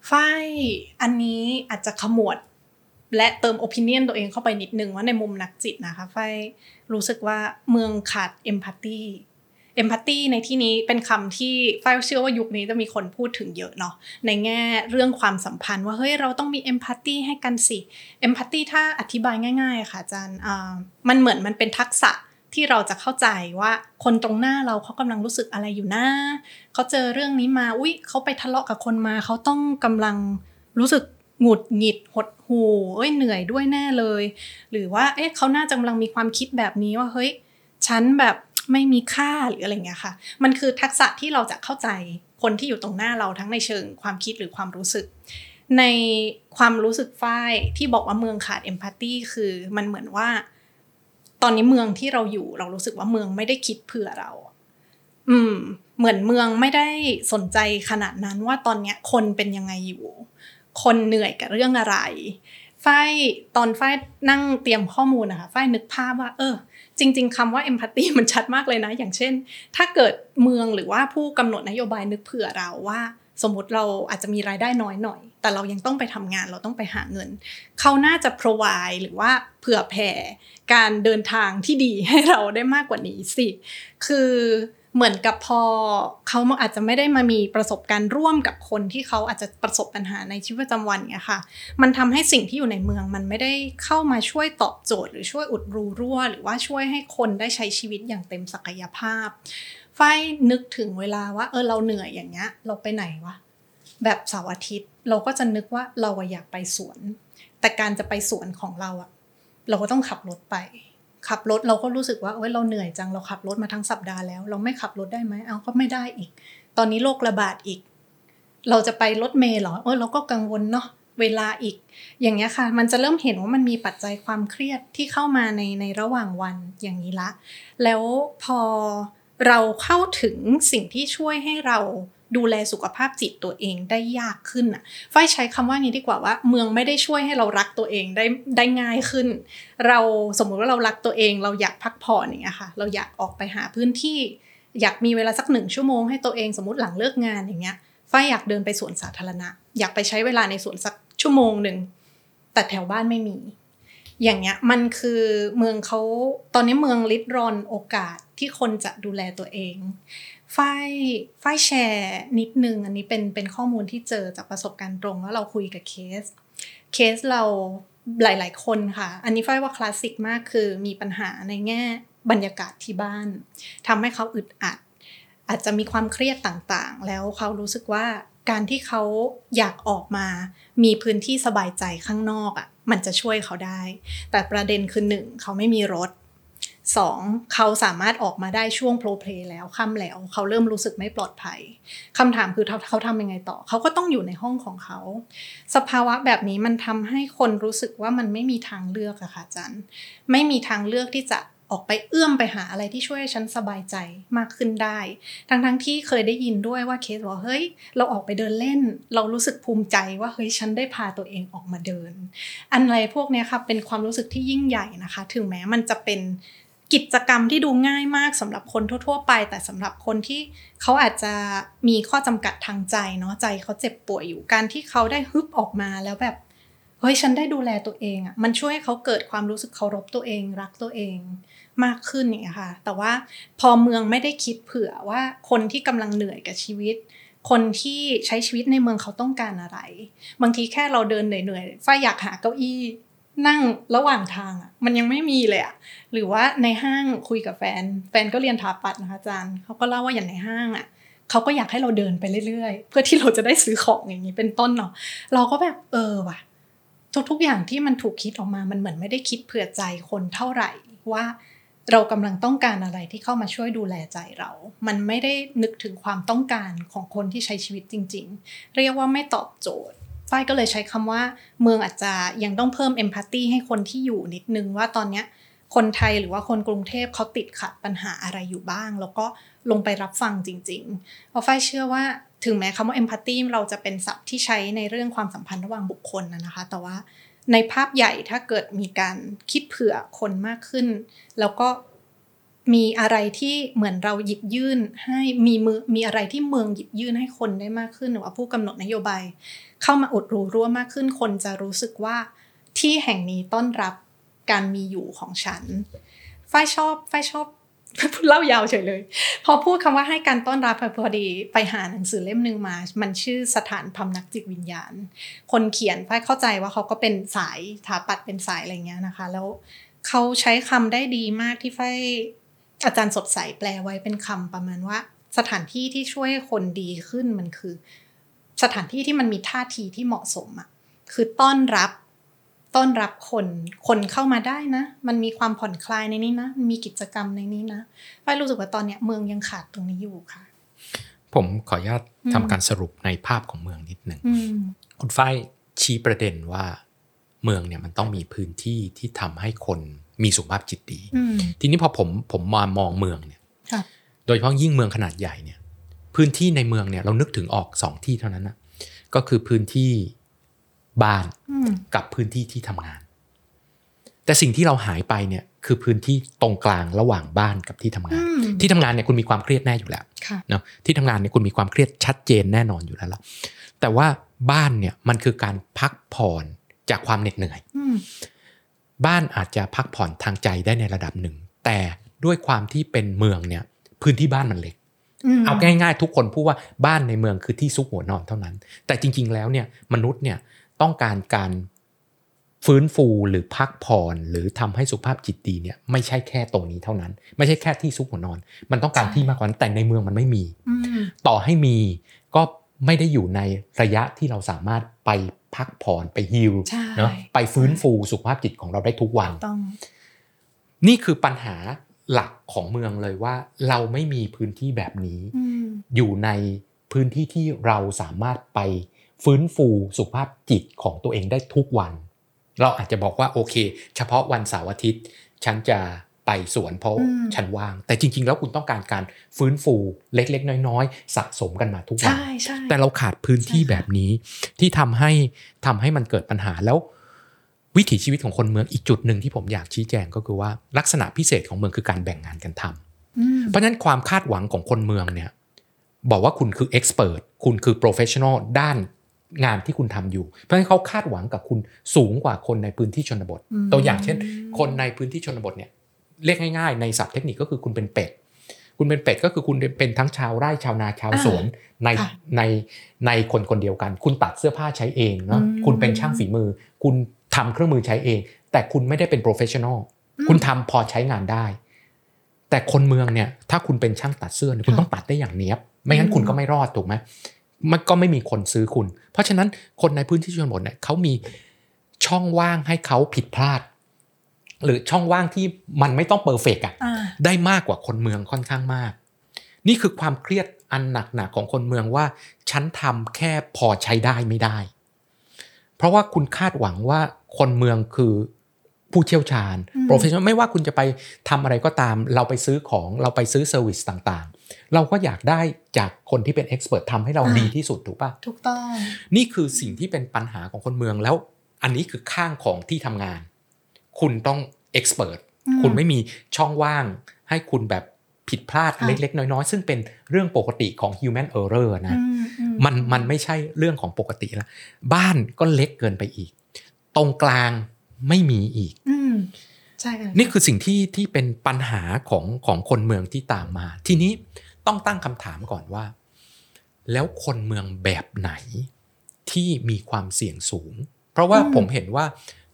ฝ้ายอันนี้อาจจะขมวดและเติม opinion ตัวเองเข้าไปนิดนึงว่าในมุมนักจิตนะคะฝ้ายรู้สึกว่าเมืองขาด empathy empathy ในที่นี้เป็นคำที่ฝ้ายเชื่อว่ายุคนี้จะมีคนพูดถึงเยอะเนาะในแง่เรื่องความสัมพันธ์ว่าเฮ้ยเราต้องมี empathy ให้กันสิ empathy ถ้าอธิบายง่ายๆค่ะอาจารย์มันเหมือนมันเป็นทักษะที่เราจะเข้าใจว่าคนตรงหน้าเราเขากำลังรู้สึกอะไรอยู่นะเขาเจอเรื่องนี้มาอุ๊ยเขาไปทะเลาะกับคนมาเขาต้องกำลังรู้สึกหงุดหงิดหดหู่เอ้ยเหนื่อยด้วยแน่เลย หรือว่าเอ๊ะเขาน่าจะกำลังมีความคิดแบบนี้ว่าเฮ้ยฉันแบบ ไม่มีค่าหรืออะไรเงี้ยค่ะ มันคือทักษะที่เราจะเข้าใจคนที่อยู่ตรงหน้าเราทั้งในเชิงความคิดหรือความรู้สึก ในความรู้สึกฝ้ายที่บอกว่าเมืองขาดเอมพัตตีคือมันเหมือนว่า ตอนนี้เมืองที่เราอยู่เรารู้สึกว่าเมืองไม่ได้คิดเผื่อเรา อืม เหมือนเมืองไม่ได้สนใจขนาดนั้นว่าตอนเนี้ยคนเป็นยังไงอยู่ คนเหนื่อยกับเรื่องอะไรฝ้ายตอนฝ้ายนั่งเตรียมข้อมูลนะคะฝ้ายนึกภาพว่า เออ จริง ๆคำว่า empathy มันชัดมากเลยนะ อย่างเช่น ถ้าเกิดเมืองหรือว่าผู้กำหนดนโยบายนึกเผื่อเราว่า สมมติเราอาจจะมีรายได้น้อยหน่อย แต่เรายังต้องไปทำงานเราต้องไปหาเงิน เขาน่าจะ provide หรือว่าเผื่อแผ่การเดินทางที่ดีให้เราได้มากกว่านี้สิ คือ เหมือนกับพอเขาอาจจะไม่ได้มามีประสบการณ์ร่วมกับคนที่เขาอาจจะประสบปัญหาในชีวิตประจำวันเนี่ยค่ะ มันทำให้สิ่งที่อยู่ในเมืองมันไม่ได้เข้ามาช่วยตอบโจทย์ หรือช่วยอุดรูรั่ว หรือว่าช่วยให้คนได้ใช้ชีวิตอย่างเต็มศักยภาพฝ้ายนึกถึงเวลาว่าเออเราเหนื่อยอย่างเงี้ย เราไปไหนวะแบบเสาร์อาทิตย์ เราก็จะนึกว่าเราอยากไปสวน แต่การจะไปสวนของเราอะเราก็ต้องขับรถไป ขับรถเราก็รู้สึกว่าเอ้ยเราเหนื่อยจังเราขับรถมาทั้งสัปดาห์แล้ว เราไม่ขับรถได้ไหมเอาก็ไม่ได้อีก ตอนนี้โรคระบาดอีก เราจะไปรถเมล์หรอเออเราก็กังวลเนาะเวลาอีก อย่างเงี้ยค่ะ มันจะเริ่มเห็นว่ามันมีปัจจัยความเครียดที่เข้ามาในในระหว่างวันอย่างนี้ละ แล้วพอเราเข้าถึงสิ่งที่ช่วยให้เรา ดูแลสุขภาพจิตตัวเองได้ยากขึ้นอะฝ้ายใช้คำว่านี้ดีกว่าว่า เมืองไม่ได้ช่วยให้เรารักตัวเองได้ได้ง่ายขึ้น เราสมมุติว่าเรารักตัวเอง เราอยากพักผ่อนอย่างเงี้ยค่ะ เราอยากออกไปหาพื้นที่ อยากมีเวลาสักหนึ่งชั่วโมงให้ตัวเองสมมติหลังเลิกงานอย่างเงี้ยฝ้ายอยากเดินไปสวนสาธารณะ อยากไปใช้เวลาในสวนสักชั่วโมงหนึ่งแต่แถวบ้านไม่มี อย่างเงี้ยมันคือเมืองเขาตอนนี้เมืองลิดรอนโอกาสที่คนจะดูแลตัวเอง ฝ้ายฝ้ายแชร์นิดนึง อันนี้เป็นเป็นข้อมูลที่เจอจากประสบการณ์ตรง แล้วเราคุยกับเคส เคสเราหลาย ๆ คนค่ะ อันนี้ฝ้ายว่าคลาสสิกมากคือมีปัญหาในแง่บรรยากาศที่บ้านทำให้เขาอึดอัด อาจจะมีความเครียดต่างๆ แล้วเขารู้สึกว่าการที่เขาอยากออกมา มีพื้นที่สบายใจข้างนอกอะ่ะมันจะช่วยเขาได้ แต่ประเด็นคือหนึ่งเขาไม่มีรถ สองเขาสามารถออกมาได้ช่วงโปรเพลแล้วค่ำแล้ว เขาเริ่มรู้สึกไม่ปลอดภัยคำถามคือเขาทำยังไงต่อ เขาก็ต้องอยู่ในห้องของเขา สภาวะแบบนี้มันทำให้คนรู้สึกว่ามันไม่มีทางเลือกอะค่ะจันไม่มีทางเลือกที่จะออกไปเอื้อมไปหาอะไรที่ช่วยฉันสบายใจมากขึ้นได้ ทั้งทั้งที่เคยได้ยินด้วยว่าเคสบอกเฮ้ย เราออกไปเดินเล่น เรารู้สึกภูมิใจว่าเฮ้ยฉันได้พาตัวเองออกมาเดิน อันอะไรพวกนี้ค่ะเป็นความรู้สึกที่ยิ่งใหญ่นะคะ ถึงแม้มันจะเป็น กิจกรรมที่ดูง่ายมากสำหรับคนทั่ว ๆ ไป แต่สำหรับคนที่เขาอาจจะมีข้อจำกัดทางใจเนาะใจเขาเจ็บป่วยอยู่การที่เขาได้ฮึบออกมาแล้วแบบเฮ้ยฉันได้ดูแลตัวเองอะ่ะมันช่วยให้เขาเกิดความรู้สึกเคารพตัวเอง รักตัวเองมากขึ้นอย่างเงี้ยค่ะ แต่ว่าพอเมืองไม่ได้คิดเผื่อว่าคนที่กำลังเหนื่อยกับชีวิต คนที่ใช้ชีวิตในเมืองเขาต้องการอะไร บางทีแค่เราเดินเหนื่อยๆฝ้าอยากหาเก้าอี้ นั่งระหว่างทางอะมันยังไม่มีเลยอะหรือว่าในห้างคุยกับแฟน แฟนก็เรียนถาปัดนะคะอาจารย์เขาก็เล่าว่าอย่างในห้างอะเขาก็อยากให้เราเดินไปเรื่อยๆ เพื่อที่เราจะได้ซื้อของอย่างนี้เป็นต้นเนาะเราก็แบบเออว่ะทุกๆอย่างที่มันถูกคิดออกมามันเหมือนไม่ได้คิดเผื่อใจคนเท่าไหร่ว่าเรากำลังต้องการอะไรที่เข้ามาช่วยดูแลใจเรา มันไม่ได้นึกถึงความต้องการของคนที่ใช้ชีวิตจริง ๆ เรียกว่าไม่ตอบโจทย์ ฝ้ายก็เลยใช้คำว่าเมืองอาจจะยังต้องเพิ่มเอมพัตตีให้คนที่อยู่นิดนึงว่าตอนเนี้ยคนไทยหรือว่าคนกรุงเทพเขาติดขัดปัญหาอะไรอยู่บ้าง แล้วก็ลงไปรับฟังจริงๆ เพราะฝ้ายเชื่อว่าถึงแม้คำว่าเอมพัตตีเราจะเป็นศัพท์ที่ใช้ในเรื่องความสัมพันธ์ระหว่างบุคคลนะคะ แต่ว่าในภาพใหญ่ถ้าเกิดมีการคิดเผื่อคนมากขึ้น แล้วก็ มีอะไรที่เหมือนเราหยิบยื่นให้มีมือมีอะไรที่เมืองหยิบยื่นให้คนได้มากขึ้นหรือว่าผู้กำหนดนโยบาย เข้ามาอุดรูรั่วมากขึ้น คนจะรู้สึกว่าที่แห่งนี้ต้อนรับการมีอยู่ของฉันฝ้ายชอบฝ้ายชอบเล่ายาวเฉยเลย พอพูดคำว่าให้การต้อนรับพอดีไปหาหนังสือเล่มหนึ่งมา มันชื่อสถานพำนักจิตวิญญาณ คนเขียนฝ้ายเข้าใจว่าเขาก็เป็นสายถาปัดเป็นสายอะไรเงี้ยนะคะ แล้วเขาใช้คำได้ดีมากที่ฝ้าย อาจารย์สดใสแปลไว้เป็นคำประมาณว่า สถานที่ที่ช่วยคนดีขึ้นมันคือ สถานที่ที่มันมีท่าทีที่เหมาะสมอะคือต้อนรับต้อนรับคน คนเข้ามาได้นะ มันมีความผ่อนคลายในนี้นะ มีกิจกรรมในนี้นะฝ้ายรู้สึกว่าตอนเนี้ยเมืองยังขาดตรงนี้อยู่ค่ะ ผมขออนุญาตทำการสรุปในภาพของเมืองนิดหนึ่ง คุณฝ้ายชี้ประเด็นว่า เมืองเนี่ยมันต้องมีพื้นที่ที่ทำให้คน มีสุขภาพจิตดี ทีนี้พอผมผมมามองเมืองเนี่ยโดยเฉพาะยิ่งเมืองขนาดใหญ่เนี่ย พื้นที่ในเมืองเนี่ยเรานึกถึงออกสองที่เท่านั้นนะก็คือพื้นที่บ้านกับพื้นที่ที่ทำงานแแต่สิ่งที่เราหายไปเนี่ยคือพื้นที่ตรงกลางระหว่างบ้านกับที่ทำงานอืมที่ทำงานเนี่ยคุณมีความเครียดแน่อยู่แล้วค่ะเนาะที่ทำงานเนี่ยคุณมีความเครียดชัดเจนแน่นอนอยู่แล้วล่ะแต่ว่าบ้านเนี่ยมันคือการพักผ่อนจากความเหน็ดเหนื่อยอืม บ้านอาจจะพักผ่อนทางใจได้ในระดับหนึ่ง แต่ด้วยความที่เป็นเมืองเนี่ยพื้นที่บ้านมันเล็กมเอาง่ายๆ ทุกคนพูดว่าบ้านในเมืองคือที่ซุกหัวนอนเท่านั้น แต่จริง ๆ แล้วเนี่ยมนุษย์เนี่ยต้องการการฟื้นฟูหรือพักผ่อนหรือทำให้สุขภาพจิตดีเนี่ยไม่ใช่แค่ตรงนี้เท่านั้น ไม่ใช่แค่ที่ซุกหัวนอน มันต้องการที่มากกว่านั้นแต่ในเมืองมันไม่มีอืมต่อให้มีก็ไม่ได้อยู่ในระยะที่เราสามารถไป พักผ่อนไปฮิลใช่เนาะไปฟื้นฟูสุขภาพจิตของเราได้ทุกวันต้องนี่คือปัญหาหลักของเมืองเลยว่า เราไม่มีพื้นที่แบบนี้อืมอยู่ในพื้นที่ที่เราสามารถไปฟื้นฟูสุขภาพจิตของตัวเองได้ทุกวัน เราอาจจะบอกว่าโอเค เฉพาะวันเสาร์อาทิตย์ ฉันจะ ไปสวนเพราะอืมฉันว่าง แต่จริง ๆ แล้วคุณต้องการการฟื้นฟูเล็ก ๆ น้อย ๆ สะสมกันมาทุกวันใช่ใช่แต่เราขาดพื้นที่ใช่ค่ะแบบนี้ที่ทำให้ทำให้มันเกิดปัญหาแล้ว วิถีชีวิตของคนเมืองอีกจุดหนึ่งที่ผมอยากชี้แจงก็คือว่าลักษณะพิเศษของเมืองคือการแบ่งงานกันทำอืมเพราะฉะนั้นความคาดหวังของคนเมืองเนี่ยบอกว่าคุณคือ expert คุณคือ professional ด้านงานที่คุณทำอยู่ เพราะฉะนั้นเขาคาดหวังกับคุณสูงกว่าคนในพื้นที่ชนบทอืมตัวอย่างเช่น คนในพื้นที่ชนบทเนี่ย เรียกง่ายๆในศัพท์เทคนิคก็คือคุณเป็นเป็ด คุณเป็นเป็ดก็คือคุณเป็นทั้งชาวไร่ชาวนาชาวสวนในค่ะในในคนคนเดียวกัน คุณตัดเสื้อผ้าใช้เองเนาะอืมคุณเป็นช่างฝีมือ คุณทำเครื่องมือใช้เอง แต่คุณไม่ได้เป็น professional อืมคุณทำพอใช้งานได้ แต่คนเมืองเนี่ยถ้าคุณเป็นช่างตัดเสื้อเนี่ยคุณค่ะต้องตัดได้อย่างเนี้ยบไม่งั้นอืมคุณก็ไม่รอดถูกไหมมันก็ไม่มีคนซื้อคุณ เพราะฉะนั้นคนในพื้นที่ชนบทเนี่ยเขามีช่องว่างให้เขาผิดพลาด หรือช่องว่างที่มันไม่ต้อง perfect อะอ่าได้มากกว่าคนเมืองค่อนข้างมาก นี่คือความเครียดอันหนักๆของคนเมืองว่า ฉันทำแค่พอใช้ได้ไม่ได้ เพราะว่าคุณคาดหวังว่าคนเมืองคือผู้เชี่ยวชาญอืม profession ไม่ว่าคุณจะไปทำอะไรก็ตาม เราไปซื้อของเราไปซื้อ service ต่างๆ เราก็อยากได้จากคนที่เป็นเอ็กซ์เพรสทำให้เราดีที่สุดถูกปะถูกต้อง นี่คือสิ่งที่เป็นปัญหาของคนเมืองแล้ว อันนี้คือข้างของที่ทำงาน คุณต้องเอ็กซ์เพรสอืมคุณไม่มีช่องว่างให้คุณแบบผิดพลาดค่ะเล็ก ๆ น้อย ๆ ซึ่งเป็นเรื่องปกติของ human error นะอืมอืมันมันไม่ใช่เรื่องของปกติแล้วบ้านก็เล็กเกินไปอีก ตรงกลางไม่มีอีกอืมใช่ค่ะนี่คือสิ่งที่ที่เป็นปัญหาของของคนเมืองที่ตามมา ทีนี้ต้องตั้งคำถามก่อนว่า แล้วคนเมืองแบบไหนที่มีความเสี่ยงสูง เพราะว่าผมเห็นว่า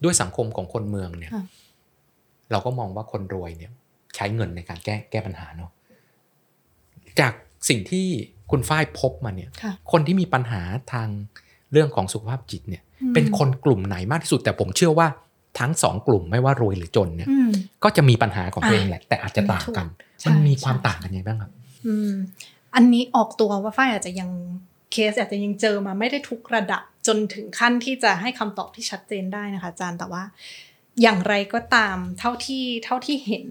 ด้วยสังคมของคนเมืองเนี่ยค่ะเราก็มองว่าคนรวยเนี่ย ใช้เงินในการแก้แก้ปัญหาเนาะจากสิ่งที่คุณฝ้ายพบมาเนี่ยค่ะคนที่มีปัญหาทางเรื่องของสุขภาพจิตเนี่ยอืมเป็นคนกลุ่มไหนมากที่สุด แต่ผมเชื่อว่าทั้งสองกลุ่มไม่ว่ารวยหรือจนเนี่ยอืมก็จะมีปัญหาของตัวเองอะแหละ แต่อาจจะต่างกันใช่มันมีความใช่ต่างกันยังไงบ้างครับอืมอันนี้ออกตัวว่าฝ้ายอาจจะยังเคสอาจจะยังเจอมาไม่ได้ทุกระดับ จนถึงขั้นที่จะให้คำตอบที่ชัดเจนได้นะคะอาจารย์แต่ว่าอย่างไรก็ตามเท่าที่เท่าที่เห็น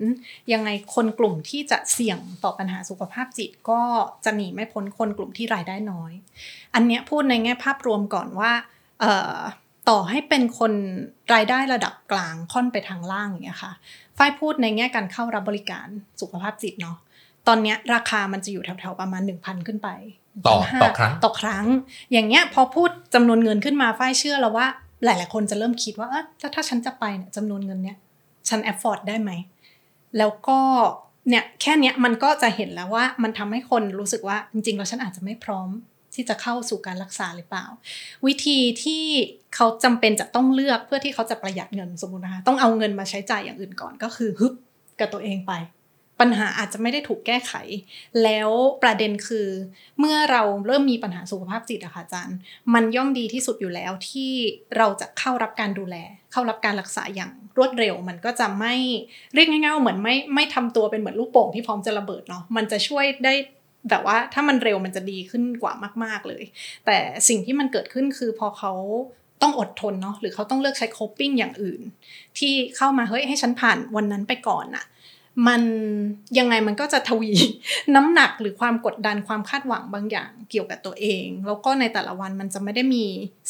ยังไงคนกลุ่มที่จะเสี่ยงต่อปัญหาสุขภาพจิตก็จะหนีไม่พ้นคนกลุ่มที่รายได้น้อย อันเนี้ยพูดในแง่ภาพรวมก่อนว่าเอ่อต่อให้เป็นคนรายได้ระดับกลางค่อนไปทางล่างอย่างเงี้ยค่ะฝ้ายพูดในแง่การเข้ารับบริการสุขภาพจิตเนาะตอนเนี้ยราคามันจะอยู่แถวๆประมาณ 1,000 ขึ้นไป ต่อ1,500ต่อครั้งต่อครั้ง อย่างเงี้ยพอพูดจำนวนเงินขึ้นมาฝ้ายเชื่อแล้วว่า หลาย ๆ คนจะเริ่มคิดว่าเออถ้าถ้าฉันจะไปเนี่ยจำนวนเงินเนี้ยฉัน afford ได้ไหม แล้วก็เนี่ยแค่เนี้ยมันก็จะเห็นแล้วว่ามันทำให้คนรู้สึกว่าจริง ๆ แล้วฉันอาจจะไม่พร้อมที่จะเข้าสู่การรักษาหรือเปล่า วิธีที่เขาจำเป็นจะต้องเลือกเพื่อที่เขาจะประหยัดเงินสมมุตินะคะต้องเอาเงินมาใช้จ่ายอย่างอื่นก่อนก็คือฮึบกับตัวเองไป ปัญหาอาจจะไม่ได้ถูกแก้ไข แล้วประเด็นคือ เมื่อเราเริ่มมีปัญหาสุขภาพจิตอะค่ะอาจารย์ มันย่อมดีที่สุดอยู่แล้วที่เราจะเข้ารับการดูแล เข้ารับการรักษาอย่างรวดเร็ว มันก็จะไม่เรียกง่ายๆว่าเหมือนไม่ไม่ทำตัวเป็นเหมือนลูกโป่งที่พร้อมจะระเบิดเนาะมันจะช่วยได้แบบว่าถ้ามันเร็วมันจะดีขึ้นกว่ามาก ๆเลย แต่สิ่งที่มันเกิดขึ้นคือพอเขาต้องอดทนเนาะหรือเขาต้องเลือกใช้โคปปิ้งอย่างอื่น ที่เข้ามาเฮ้ยให้ฉันผ่านวันนั้นไปก่อนน่ะ มันยังไงมันก็จะทวีน้ำหนักหรือความกดดันความคาดหวังบางอย่างเกี่ยวกับตัวเอง แล้วก็ในแต่ละวันมันจะไม่ได้มี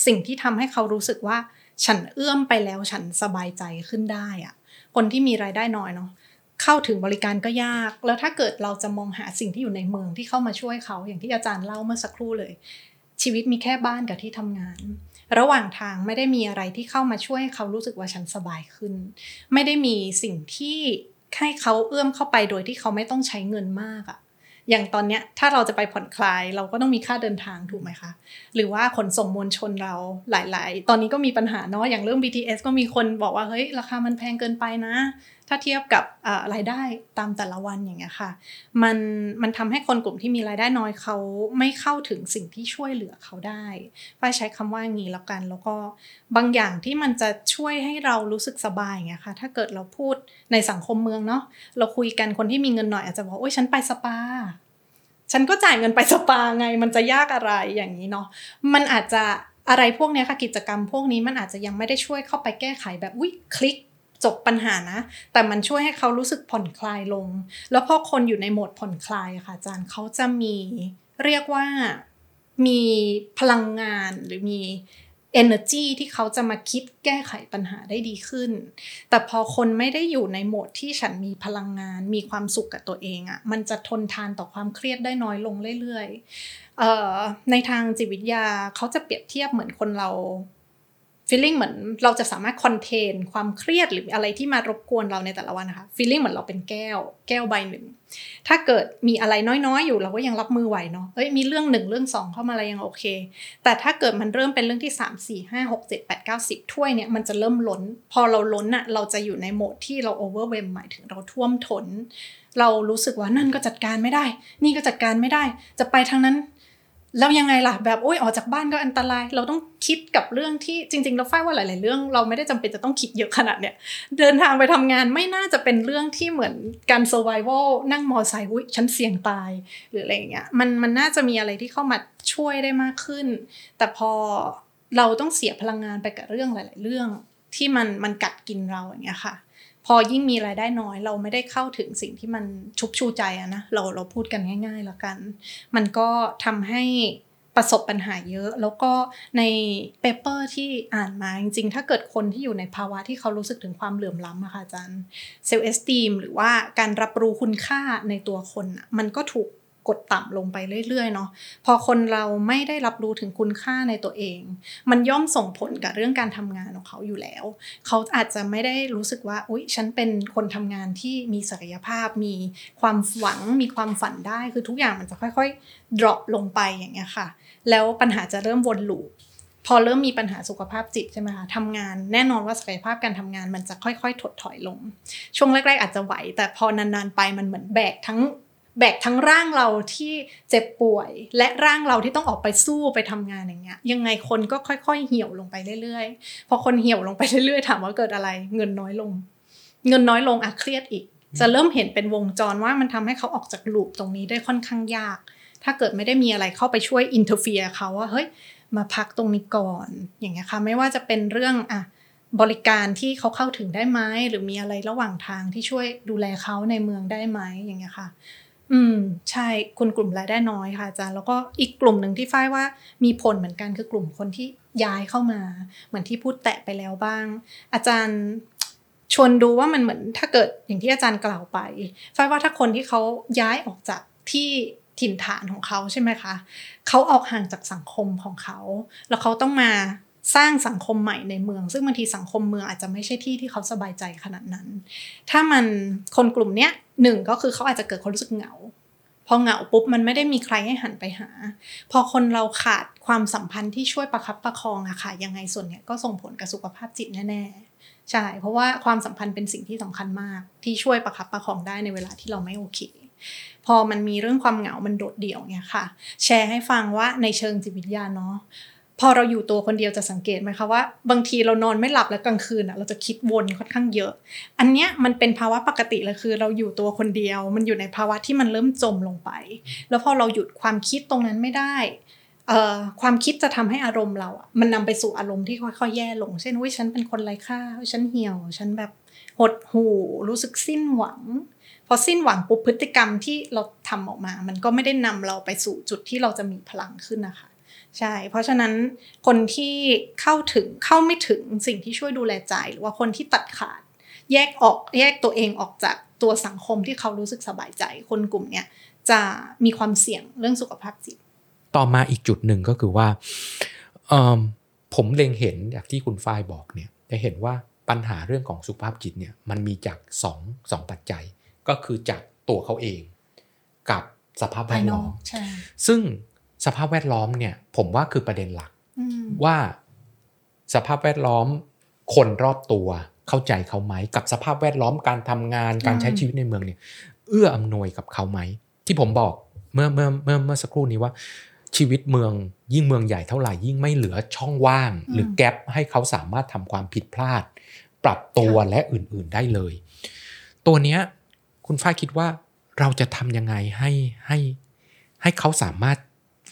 สิ่งที่ทำให้เขารู้สึกว่า ฉันเอื้อมไปแล้วฉันสบายใจขึ้นได้อะคนที่มีรายได้น้อยเนาะเข้าถึงบริการก็ยาก แล้วถ้าเกิดเราจะมองหาสิ่งที่อยู่ในเมืองที่เข้ามาช่วยเขา อย่างที่อาจารย์เล่าเมื่อสักครู่เลย ชีวิตมีแค่บ้านกับที่ทำงาน ระหว่างทางไม่ได้มีอะไรที่เข้ามาช่วยให้เขารู้สึกว่าฉันสบายขึ้น ไม่ได้มีสิ่งที่ ให้เขาเอื้อมเข้าไปโดยที่เขาไม่ต้องใช้เงินมากอะอย่างตอนเนี้ยถ้าเราจะไปผ่อนคลายเราก็ต้องมีค่าเดินทางถูกไหมคะ หรือว่าขนส่งมวลชนเราหลาย ๆ ตอนนี้ก็มีปัญหาเนาะอย่างเรื่อง BTS ก็มีคนบอกว่าเฮ้ยราคามันแพงเกินไปนะ ถ้าเทียบกับรายได้ตามแต่ละวันอย่างเงี้ยค่ะ มันมันทำให้คนกลุ่มที่มีรายได้น้อยเขาไม่เข้าถึงสิ่งที่ช่วยเหลือเขาได้ฝ้ายใช้คำว่างี้แล้วกัน แล้วก็บางอย่างที่มันจะช่วยให้เรารู้สึกสบายอย่างเงี้ยค่ะ ถ้าเกิดเราพูดในสังคมเมืองเนาะเราคุยกันคนที่มีเงินหน่อยอาจจะบอกโอ้ยฉันไปสปาฉันก็จ่ายเงินไปสปาไง มันจะยากอะไรอย่างนี้เนาะมันอาจจะอะไรพวกนี้ค่ะกิจกรรมพวกนี้มันอาจจะยังไม่ได้ช่วยเข้าไปแก้ไขแบบวิคลิก จบปัญหานะ แต่มันช่วยให้เขารู้สึกผ่อนคลายลง แล้วพอคนอยู่ในโหมดผ่อนคลายค่ะอาจารย์เขาจะมีเรียกว่ามีพลังงานหรือมี energy ที่เขาจะมาคิดแก้ไขปัญหาได้ดีขึ้น แต่พอคนไม่ได้อยู่ในโหมดที่ฉันมีพลังงาน มีความสุขกับตัวเองอะ่ะ มันจะทนทานต่อความเครียดได้น้อยลงเรื่อยๆในทางจิตวิทยาเขาจะเปรียบเทียบเหมือนคนเรา ฟีลลิ่งเหมือนเราจะสามารถคอนเทนความเครียดหรืออะไรที่มารบกวนเราในแต่ละวันนะคะฟีลลิ่งเหมือนเราเป็นแก้ว แก้วใบหนึ่ง ถ้าเกิดมีอะไรน้อยๆ อยู่เราก็ยังรับมือไหวเนาะเอ้ยมีเรื่องหนึ่งเรื่องสองเข้ามาอะไรยังโอเค แต่ถ้าเกิดมันเริ่มเป็นเรื่องที่3 4 5 6 7 8 9 10ถ้วยเนี่ยมันจะเริ่มล้น พอเราล้นอะเราจะอยู่ในโหมดที่เราโอเวอร์เวมหมายถึงเราท่วมทนเรารู้สึกว่านั่นก็จัดการไม่ได้ นี่ก็จัดการไม่ได้ จะไปทางนั้น แล้วยังไงล่ะแบบโอ้ยออกจากบ้านก็อันตราย เราต้องคิดกับเรื่องที่จริงๆเราฝ้ายว่าหลาย ๆ เรื่อง เราไม่ได้จำเป็นจะต้องคิดเยอะขนาดเนี้ยเดินทางไปทำงานไม่น่าจะเป็นเรื่องที่เหมือนการ survival นั่งมอไซค์อุ้ยฉันเสี่ยงตายหรืออะไรอย่างเงี้ยมันมันน่าจะมีอะไรที่เข้ามาช่วยได้มากขึ้น แต่พอเราต้องเสียพลังงานไปกับเรื่องหลาย ๆ เรื่องที่มันมันกัดกินเราอย่างเงี้ยค่ะ พอยิ่งมีรายได้น้อย เราไม่ได้เข้าถึงสิ่งที่มันชุบชูใจอะนะเราเราพูดกันง่ายๆแล้วกัน มันก็ทำให้ประสบปัญหาเยอะ แล้วก็ใน paper ที่อ่านมาจริงๆ ถ้าเกิดคนที่อยู่ในภาวะที่เขารู้สึกถึงความเหลื่อมล้ำอะค่ะอาจารย์ self-esteem หรือว่าการรับรู้คุณค่าในตัวคน มันก็ถูก กดต่ำลงไปเรื่อยๆเนาะพอคนเราไม่ได้รับรู้ถึงคุณค่าในตัวเอง มันย่อมส่งผลกับเรื่องการทำงานของเขาอยู่แล้ว เขาอาจจะไม่ได้รู้สึกว่าอุ๊ยฉันเป็นคนทำงานที่มีศักยภาพ มีความหวัง มีความฝันได้คือทุกอย่างมันจะค่อยๆ drop ลงไปอย่างเงี้ยค่ะ แล้วปัญหาจะเริ่มวนลูปพอเริ่มมีปัญหาสุขภาพจิตใช่ไหมคะทำงานแน่นอนว่าศักยภาพการทำงานมันจะค่อยๆ ถดถอยลง ช่วงแรก ๆ อาจจะไหว แต่พอนานๆไปมันเหมือนแบกทั้ง แบกทั้งร่างเราที่เจ็บป่วย และร่างเราที่ต้องออกไปสู้ไปทำงานอย่างเงี้ย ยังไงคนก็ค่อย ๆ เหี่ยวลงไปเรื่อยๆ พอคนเหี่ยวลงไปเรื่อยๆ ถามว่าเกิดอะไร เงินน้อยลง เงินน้อยลงอะเครียดอีก จะเริ่มเห็นเป็นวงจรว่ามันทำให้เขาออกจากลูปตรงนี้ได้ค่อนข้างยาก ถ้าเกิดไม่ได้มีอะไรเข้าไปช่วยอินเทอร์เฟียเขาว่าเฮ้ยมาพักตรงนี้ก่อนอย่างเงี้ยค่ะไม่ว่าจะเป็นเรื่องอะบริการที่เขาเข้าถึงได้ไหมหรือมีอะไรระหว่างทางที่ช่วยดูแลเขาในเมืองได้ไหมอย่างเงี้ยค่ะ อืมใช่คุณกลุ่มรายได้น้อยค่ะอาจารย์แล้วก็อีกกลุ่มหนึ่งที่ฝ้ายว่ามีผลเหมือนกันคือกลุ่มคนที่ย้ายเข้ามาเหมือนที่พูดแตะไปแล้วบ้าง อาจารย์ชวนดูว่ามันเหมือนถ้าเกิดอย่างที่อาจารย์กล่าวไปฝ้ายว่าถ้าคนที่เขาย้ายออกจากที่ถิ่นฐานของเขาใช่ไหมคะ เขาออกห่างจากสังคมของเขา แล้วเขาต้องมา สร้างสังคมใหม่ในเมือง ซึ่งบางทีสังคมเมืองอาจจะไม่ใช่ที่ที่เขาสบายใจขนาดนั้น ถ้ามันคนกลุ่มเนี้ยหนึ่งก็คือเขาอาจจะเกิดความรู้สึกเหงา พอเหงาปุ๊บมันไม่ได้มีใครให้หันไปหา พอคนเราขาดความสัมพันธ์ที่ช่วยประคับประคองอะค่ะยังไงส่วนเนี้ยก็ส่งผลกับสุขภาพจิตแน่ๆใช่เพราะว่าความสัมพันธ์เป็นสิ่งที่สำคัญมาก ที่ช่วยประคับประคองได้ในเวลาที่เราไม่โอเคพอมันมีเรื่องความเหงา มันโดดเดี่ยวเนี่ยค่ะ แชร์ให้ฟังว่าในเชิงจิตวิทยาเนาะ พอเราอยู่ตัวคนเดียวจะสังเกตไหมคะว่า บางทีเรานอนไม่หลับแล้วกลางคืนอะเราจะคิดวนค่อนข้างเยอะ อันเนี้ยมันเป็นภาวะปกติเลยคือ เราอยู่ตัวคนเดียว มันอยู่ในภาวะที่มันเริ่มจมลงไป แล้วพอเราหยุดความคิดตรงนั้นไม่ได้ความคิดจะทำให้อารมณ์เราอะมันนำไปสู่อารมณ์ที่ค่อยๆแย่ลง เช่นว่าฉันเป็นคนไร้ค่าฉันเหี่ยว ฉันแบบหดหู่รู้สึกสิ้นหวัง พอสิ้นหวังปุ๊บพฤติกรรมที่เราทำออกมา มันก็ไม่ได้นำเราไปสู่จุดที่เราจะมีพลังขึ้นนะคะ ใช่ เพราะฉะนั้นคนที่เข้าถึงเข้าไม่ถึงสิ่งที่ช่วยดูแลใจ หรือว่าคนที่ตัดขาด แยกออกแยกตัวเองออกจากตัวสังคมที่เขารู้สึกสบายใจ คนกลุ่มเนี้ยจะมีความเสี่ยงเรื่องสุขภาพจิต ต่อมาอีกจุดหนึ่งก็คือว่าเอิ่มผมเล็งเห็นจากที่คุณฝ้ายบอกเนี่ยจะเห็นว่าปัญหาเรื่องของสุขภาพจิตเนี่ยมันมีจากสองสองปัจจัย ก็คือจากตัวเขาเอง กับสภาพแวภายดนล้ออกมใช่ซึ่ง สภาพแวดล้อมเนี่ย ผมว่าคือประเด็นหลักอืมว่าสภาพแวดล้อมคนรอบตัวเข้าใจเขาไหม กับสภาพแวดล้อมการทำงานการใช้ชีวิตในเมืองเนี่ย เอื้ออำนวยกับเขาไหม ที่ผมบอกเมื่อเมื่อเมื่อเมื่อสักครู่นี้ว่า ชีวิตเมืองยิ่งเมืองใหญ่เท่าไหร่ยิ่งไม่เหลือช่องว่าง หรือแกลบให้เขาสามารถทำความผิดพลาด ปรับตัวและอื่นๆได้เลย ตัวเนี้ยคุณฝ้ายคิดว่าเราจะทำยังไงให้ให้ให้เขาสามารถ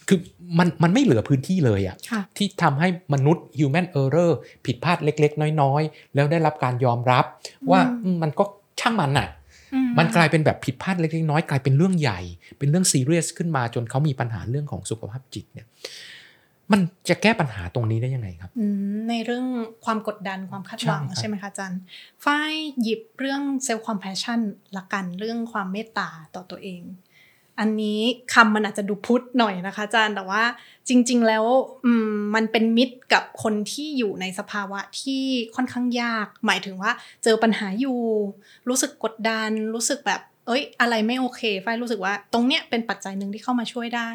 คือมันมันไม่เหลือพื้นที่เลยอะค่ะที่ทำให้มนุษย์ human error ผิดพลาดเล็ก ๆ น้อย ๆ แล้วได้รับการยอมรับ ว่าอืมอืมมันก็ช่างมันน่ะอืมันกลายเป็นแบบผิดพลาดเล็กๆน้อยๆกลายเป็นเรื่องใหญ่ เป็นเรื่องซีเรียสขึ้นมาจนเขามีปัญหาเรื่องของสุขภาพจิตเนี่ยมันจะแก้ปัญหาตรงนี้ได้ยังไงครับอืมในเรื่องความกดดันความคาดหวังใช่ครับใช่ไหมคะอาจารย์ฝ้ายหยิบเรื่องเซลล์คอมเพ s ชันละกันเรื่องความเมตตาต่อตัวเอง อันนี้คำมันอาจจะดูพุทธหน่อยนะคะอาจารย์แต่ว่าจริง ๆ แล้วมมันเป็นมิตรกับคนที่อยู่ในสภาวะที่ค่อนข้างยาก หมายถึงว่าเจอปัญหาอยู่ รู้สึกกดดัน รู้สึกแบบ เอ้ย อะไรไม่โอเคฝ้ายรู้สึกว่าตรงเนี้ยเป็นปัจจัยหนึ่งที่เข้ามาช่วยได้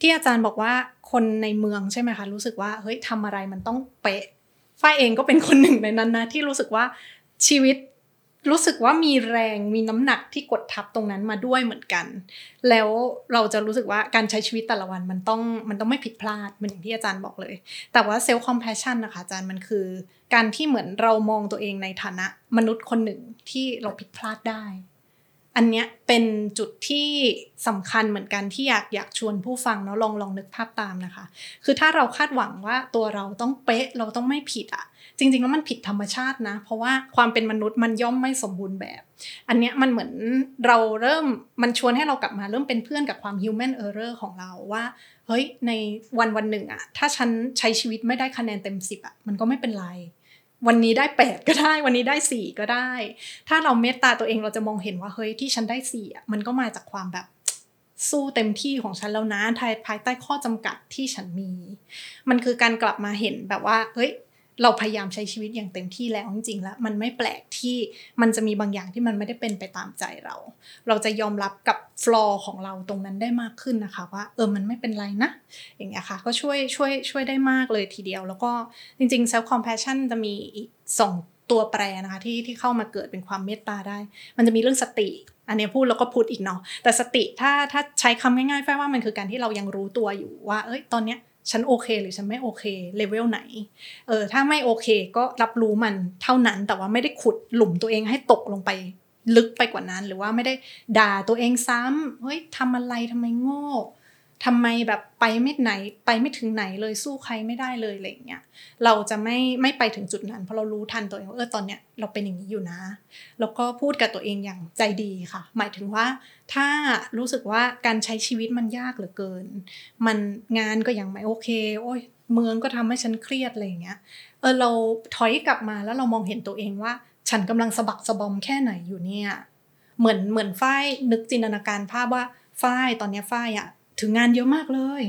ที่อาจารย์บอกว่าคนในเมืองใช่ไหมคะรู้สึกว่าเฮ้ยทำอะไรมันต้องเป๊ะฝ้ายเองก็เป็นคนหนึ่งในนั้นนะที่รู้สึกว่าชีวิต รู้สึกว่ามีแรงมีน้ำหนักที่กดทับตรงนั้นมาด้วยเหมือนกัน แล้วเราจะรู้สึกว่าการใช้ชีวิตแต่ละวันมันต้องมันต้องไม่ผิดพลาดเหมือนอย่างที่อาจารย์บอกเลย แต่ว่าเซลล์คอมเพ s ชันนะคะอาจารย์มันคือ การที่เหมือนเรามองตัวเองในฐานะมนุษย์คนหนึ่งที่เราผิดพลาดได้ อันเนี้ยเป็นจุดที่สำคัญเหมือนกันที่อยากอยากชวนผู้ฟังเนาะลองลองนึกภาพตามนะคะ คือถ้าเราคาดหวังว่าตัวเราต้องเป๊ะเราต้องไม่ผิดอะ จริงๆแล้วมันผิดธรรมชาตินะ เพราะว่าความเป็นมนุษย์มันย่อมไม่สมบูรณ์แบบ อันเนี้ยมันเหมือนเราเริ่มมันชวนให้เรากลับมาเริ่มเป็นเพื่อนกับความ human error ของเราว่าเฮ้ยในวันวันหนึ่งอะถ้าฉันใช้ชีวิตไม่ได้คะแนนเต็มสิบอะมันก็ไม่เป็นไรวันนี้ได้ 8 ก็ได้ วันนี้ได้ 4 ก็ได้ ถ้าเราเมตตาตัวเองเราจะมองเห็นว่าเฮ้ยที่ฉันได้สี่อะมันก็มาจากความแบบสู้เต็มที่ของฉันแล้วนะภายภายใต้ข้อจำกัดที่ฉันมี มันคือการกลับมาเห็นแบบว่าเฮ้ย เราพยายามใช้ชีวิตอย่างเต็มที่แล้วจริงๆแล้ว มันไม่แปลกที่มันจะมีบางอย่างที่มันไม่ได้เป็นไปตามใจเรา เราจะยอมรับกับฟลอร์ของเราตรงนั้นได้มากขึ้นนะคะ ว่าเออมันไม่เป็นไรนะ อย่างเงี้ยค่ะ ก็ช่วยช่วยช่วยได้มากเลยทีเดียว แล้วก็จริงๆ self compassion จะมีอีกสองตัวแปรนะคะที่ที่เข้ามาเกิดเป็นความเมตตาได้ มันจะมีเรื่องสติ อันนี้พูดแล้วก็พูดอีกเนาะแต่สติถ้าถ้าใช้คำง่ายๆแฟ้ว่ามันคือการที่เรายังรู้ตัวอยู่ว่า เอ้ยตอนเนี้ย ฉันโอเคหรือฉันไม่โอเคเลเวลไหนเออถ้าไม่โอเคก็รับรู้มันเท่านั้นแต่ว่าไม่ได้ขุดหลุมตัวเองให้ตกลงไปลึกไปกว่านั้น หรือว่าไม่ได้ด่าตัวเองซ้ำเฮ้ยทำอะไรทำไมโง่ ทำไมแบบไปไม่ไหนไปไม่ถึงไหนเลยสู้ใครไม่ได้เลยอะไรเงี้ยเราจะไม่ไม่ไปถึงจุดนั้น เพราะเรารู้ทันตัวเองว่าเออตอนเนี้ยเราเป็นอย่างนี้อยู่นะ แล้วก็พูดกับตัวเองอย่างใจดีค่ะ หมายถึงว่าถ้ารู้สึกว่าการใช้ชีวิตมันยากเหลือเกิน มันงานก็ยังไม่โอเค โอ้ยเมืองก็ทำให้ฉันเครียดอะไรเงี้ยเออเราถอยกลับมาแล้วเรามองเห็นตัวเองว่า ฉันกำลังสะบักสะบอมแค่ไหนอยู่เนี่ยเหมือนเหมือนฝ้ายนึกจินตนาการภาพว่าฝ้ายตอนเนี้ยฝ้ายอะ ถึงงานเยอะมากเลย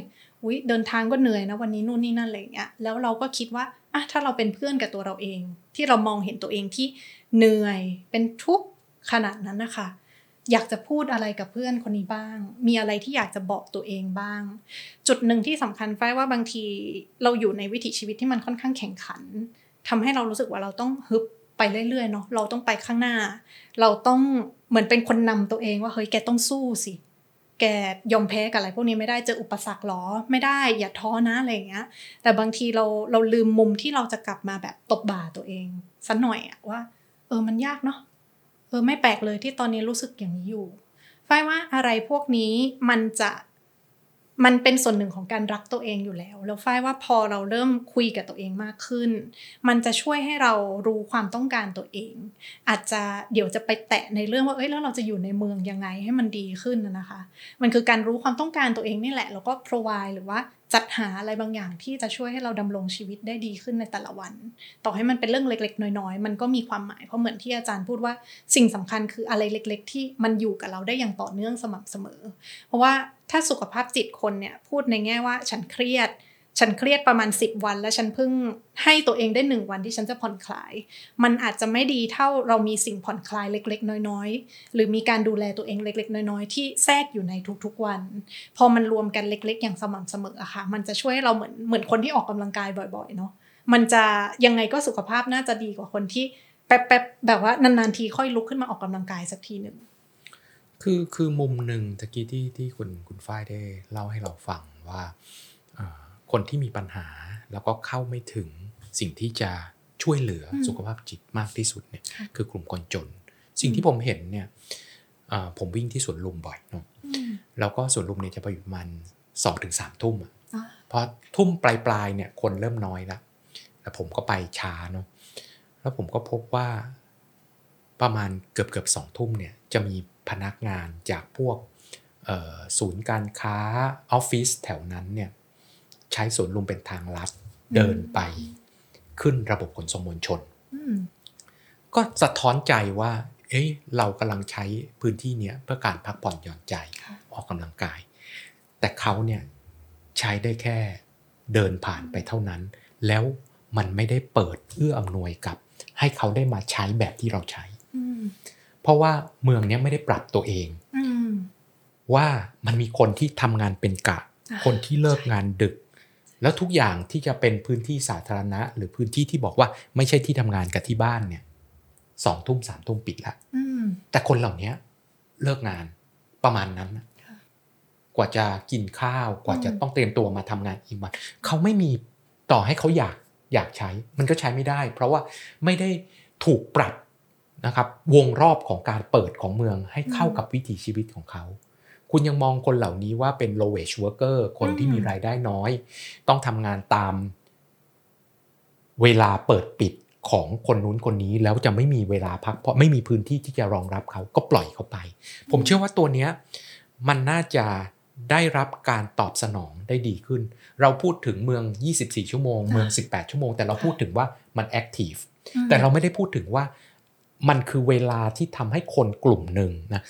อุ้ยเดินทางก็เหนื่อยนะวันนี้นู่นนี่นั่นอะไรอย่างเงี้ยแล้วเราก็คิดว่าอะถ้าเราเป็นเพื่อนกับตัวเราเอง ที่เรามองเห็นตัวเองที่เหนื่อยเป็นทุกข์ขนาดนั้นนะคะอยากจะพูดอะไรกับเพื่อนคนนี้บ้าง มีอะไรที่อยากจะบอกตัวเองบ้าง จุดหนึ่งที่สำคัญฝ้ายว่าบางทีเราอยู่ในวิถีชีวิตที่มันค่อนข้างแข่งขันทำให้เรารู้สึกว่าเราต้องฮึบไปเรื่อยๆเนาะ เราต้องไปข้างหน้า เราต้องเหมือนเป็นคนนำตัวเองว่าเฮ้ยแกต้องสู้สิ แกยอมแพ้กับอะไรพวกนี้ไม่ได้เจออุปสรรคหรอ ไม่ได้อย่าท้อนะอะไรเงี้ย แต่บางทีเราเราลืมมุมที่เราจะกลับมาแบบตบบ่าตัวเองสักหน่อยอะว่า เออมันยากเนาะเออไม่แปลกเลยที่ตอนนี้รู้สึกอย่างนี้อยู่ฝ้ายว่าอะไรพวกนี้มันจะ มันเป็นส่วนหนึ่งของการรักตัวเองอยู่แล้ว แล้วฝ้ายว่าพอเราเริ่มคุยกับตัวเองมากขึ้น มันจะช่วยให้เรารู้ความต้องการตัวเอง อาจจะเดี๋ยวจะไปแตะในเรื่องว่า เอ้ย แล้วเราจะอยู่ในเมืองยังไงให้มันดีขึ้นนะคะ มันคือการรู้ความต้องการตัวเองนี่แหละ แล้วก็ provide หรือว่า จัดหาอะไรบางอย่างที่จะช่วยให้เราดำรงชีวิตได้ดีขึ้นในแต่ละวัน ต่อให้มันเป็นเรื่องเล็ก ๆ น้อยๆ มันก็มีความหมายเพราะเหมือนที่อาจารย์พูดว่าสิ่งสำคัญคืออะไรเล็ก ๆ ที่มันอยู่กับเราได้อย่างต่อเนื่องสม่ำเสมอ เพราะว่าถ้าสุขภาพจิตคนเนี่ยพูดในแง่ว่าฉันเครียด ฉันเครียดประมาณ 10 วัน แล้วฉันเพิ่งให้ตัวเองได้หนึ่งวันที่ฉันจะผ่อนคลาย มันอาจจะไม่ดีเท่าเรามีสิ่งผ่อนคลายเล็ก ๆ น้อยๆ หรือมีการดูแลตัวเองเล็ก ๆ น้อยๆ ที่แทรกอยู่ในทุกๆวัน พอมันรวมกันเล็ก ๆ อย่างสม่ำเสมออะค่ะ มันจะช่วยเราเหมือนเหมือนคนที่ออกกำลังกายบ่อย ๆ เนาะมันจะยังไงก็สุขภาพน่าจะดีกว่าคนที่แป๊บๆแบบว่านานๆทีค่อยลุกขึ้นมาออกกำลังกายสักทีหนึ่งคือคือมุมหนึ่งตะกี้ที่ที่คุณคุณฝ้ายได้เล่าให้เราฟังว่า คนที่มีปัญหาแล้วก็เข้าไม่ถึงสิ่งที่จะช่วยเหลืออมสุขภาพจิตมากที่สุดเนี่ยค่ะคือกลุ่มคนจน สิ่งที่ผมเห็นเนี่ยเอ่อผมวิ่งที่สวนลุมบ่อยเนาะอืมแล้วก็สวนลุมเนี่ยจะไปอยู่ประมาณสองถึงสามทุ่มอะอ่าพอทุ่มปลายปลายๆเนี่ยคนเริ่มน้อยแล้วแล้วผมก็ไปช้าเนาะแล้วผมก็พบว่าประมาณเกือบเกือบสองทุ่มเนี่ยจะมีพนักงานจากพวกเอ่อศูนย์การค้าออฟฟิศแถวนั้นเนี่ย ใช้สวนลุมเป็นทางลัดเดินไปขึ้นระบบขนส่งมวลชนอืมก็สะท้อนใจว่า เอ้ยเรากำลังใช้พื้นที่เนี้ยเพื่อการพักผ่อนหย่อนใจค่ะออกกำลังกาย แต่เขาเนี่ยใช้ได้แค่เดินผ่านไปเท่านั้น แล้วมันไม่ได้เปิดเอื้ออำนวยกับ ให้เขาได้มาใช้แบบที่เราใช้อืมเพราะว่าเมืองเนี้ยไม่ได้ปรับตัวเองอืมว่ามันมีคนที่ทำงานเป็นกะอ่าคนที่เลิกงานดึก แล้วทุกอย่างที่จะเป็นพื้นที่สาธารณะ หรือพื้นที่ที่บอกว่าไม่ใช่ที่ทำงานกับที่บ้านเนี่ยสองทุ่มสามทุ่มปิดละอืมแต่คนเหล่านี้เลิกงานประมาณนั้นน่ะค่ะกว่าจะกินข้าวกว่าจะอืมต้องเตรียมตัวมาทำงานอีกวันเขาไม่มีต่อให้เขาอยากอยากใช้ มันก็ใช้ไม่ได้ เพราะว่าไม่ได้ถูกปรับนะครับ วงรอบของการเปิดของเมืองให้เข้ากับวิถีชีวิตของเขา คุณยังมองคนเหล่านี้ว่าเป็น low wage worker คนที่มีรายได้น้อย ต้องทำงานตาม เวลาเปิดปิดของคนนู้นคนนี้แล้วจะไม่มีเวลาพัก เพราะไม่มีพื้นที่ที่จะรองรับเขาก็ปล่อยเขาไป ผมเชื่อว่าตัวเนี้ยมันน่าจะได้รับการตอบสนองได้ดีขึ้น เราพูดถึงเมือง 24 ชั่วโมง เมือง 18 ชั่วโมง แต่เราพูดถึงว่ามันแอคทีฟอืมแต่เราไม่ได้พูดถึงว่ามันคือเวลาที่ทำให้คนกลุ่มหนึ่งนะ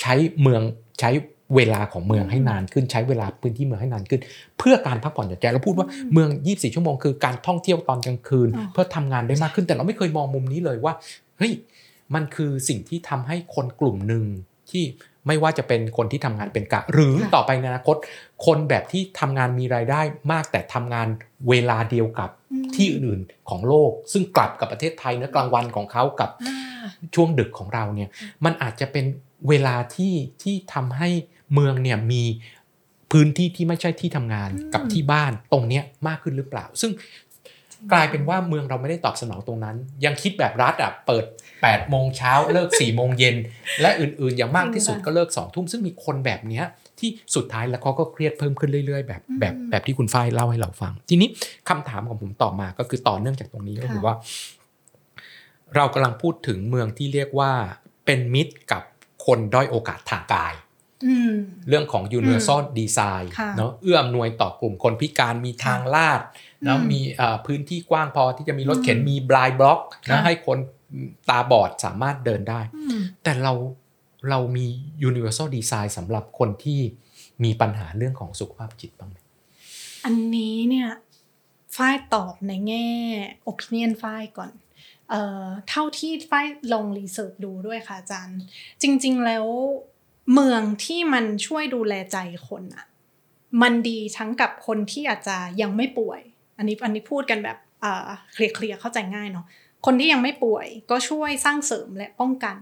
ใช้เมือง ใช้เวลาของเมืองให้นานขึ้นใช้เวลาพื้นที่เมืองให้นานขึ้น เพื่อการพักผ่อนหย่อนใจเราพูดว่าเมือง 24 ชั่วโมงคือการท่องเที่ยวตอนกลางคืนอ๋อเพื่อทำงานได้มากขึ้นแต่เราไม่เคยมองมุมนี้เลยว่าเฮ้ยมันคือสิ่งที่ทำให้คนกลุ่มหนึ่งที่ไม่ว่าจะเป็นคนที่ทำงานเป็นกะ หรือต่อไปในอนาคต คนแบบที่ทำงานมีรายได้มากแต่ทำงานเวลาเดียวกับอืมที่อื่นๆของโลก ซึ่งกลับกับประเทศไทยนะกลางวันของเขากับอ่าช่วงดึกของเราเนี่ยมันอาจจะเป็น เวลาที่ที่ทำให้เมืองเนี่ยมีพื้นที่ที่ไม่ใช่ที่ทำงานอืมกับที่บ้านตรงเนี้ยมากขึ้นหรือเปล่า ซึ่งกลายเป็นว่าเมืองเราไม่ได้ตอบสนองตรงนั้น ยังคิดแบบรัฐอะเปิด8โมงเช้าเลิก4โมงเย็นและอื่นๆ อย่างมากที่สุดก็เลิก2ทุ่มซึ่งมีคนแบบเนี้ยที่สุดท้ายแล้วเขาก็เครียดเพิ่มขึ้นเรื่อยๆ แบบแบบแบบที่คุณฝ้ายเล่าให้เราฟัง ทีนี้คำถามของผมต่อมาก็คือต่อเนื่องจากตรงนี้ก็คือว่า เรากำลังพูดถึงเมืองที่เรียกว่าเป็นมิตรกับ คนด้อยโอกาสทางกายอืมเรื่องของ universal design ค่ะเนาะเอื้ออำนวยต่อกลุ่มคนพิการมีทางลาดอืมแล้วมีเอ่อพื้นที่กว้างพอที่จะมีรถเข็นอืมมี blind block นะค่ะให้คนตาบอดสามารถเดินได้อืมแต่เราเรามี universal design สำหรับคนที่มีปัญหาเรื่องของสุขภาพจิตบ้างไหมอันนี้เนี่ยฝ้ายตอบในแง่ opinion ฝ้ายก่อน เท่าที่ฝ้ายลงรีเสิร์ชดูด้วยค่ะอาจารย์ จริง ๆ แล้วเมืองที่มันช่วยดูแลใจคนอะมันดีทั้งกับคนที่อาจจะยังไม่ป่วย อันนี้อันนี้พูดกันแบบเอ่อเคลียร์ๆเข้าใจง่ายเนาะคนที่ยังไม่ป่วยก็ช่วยสร้างเสริมและป้องกัน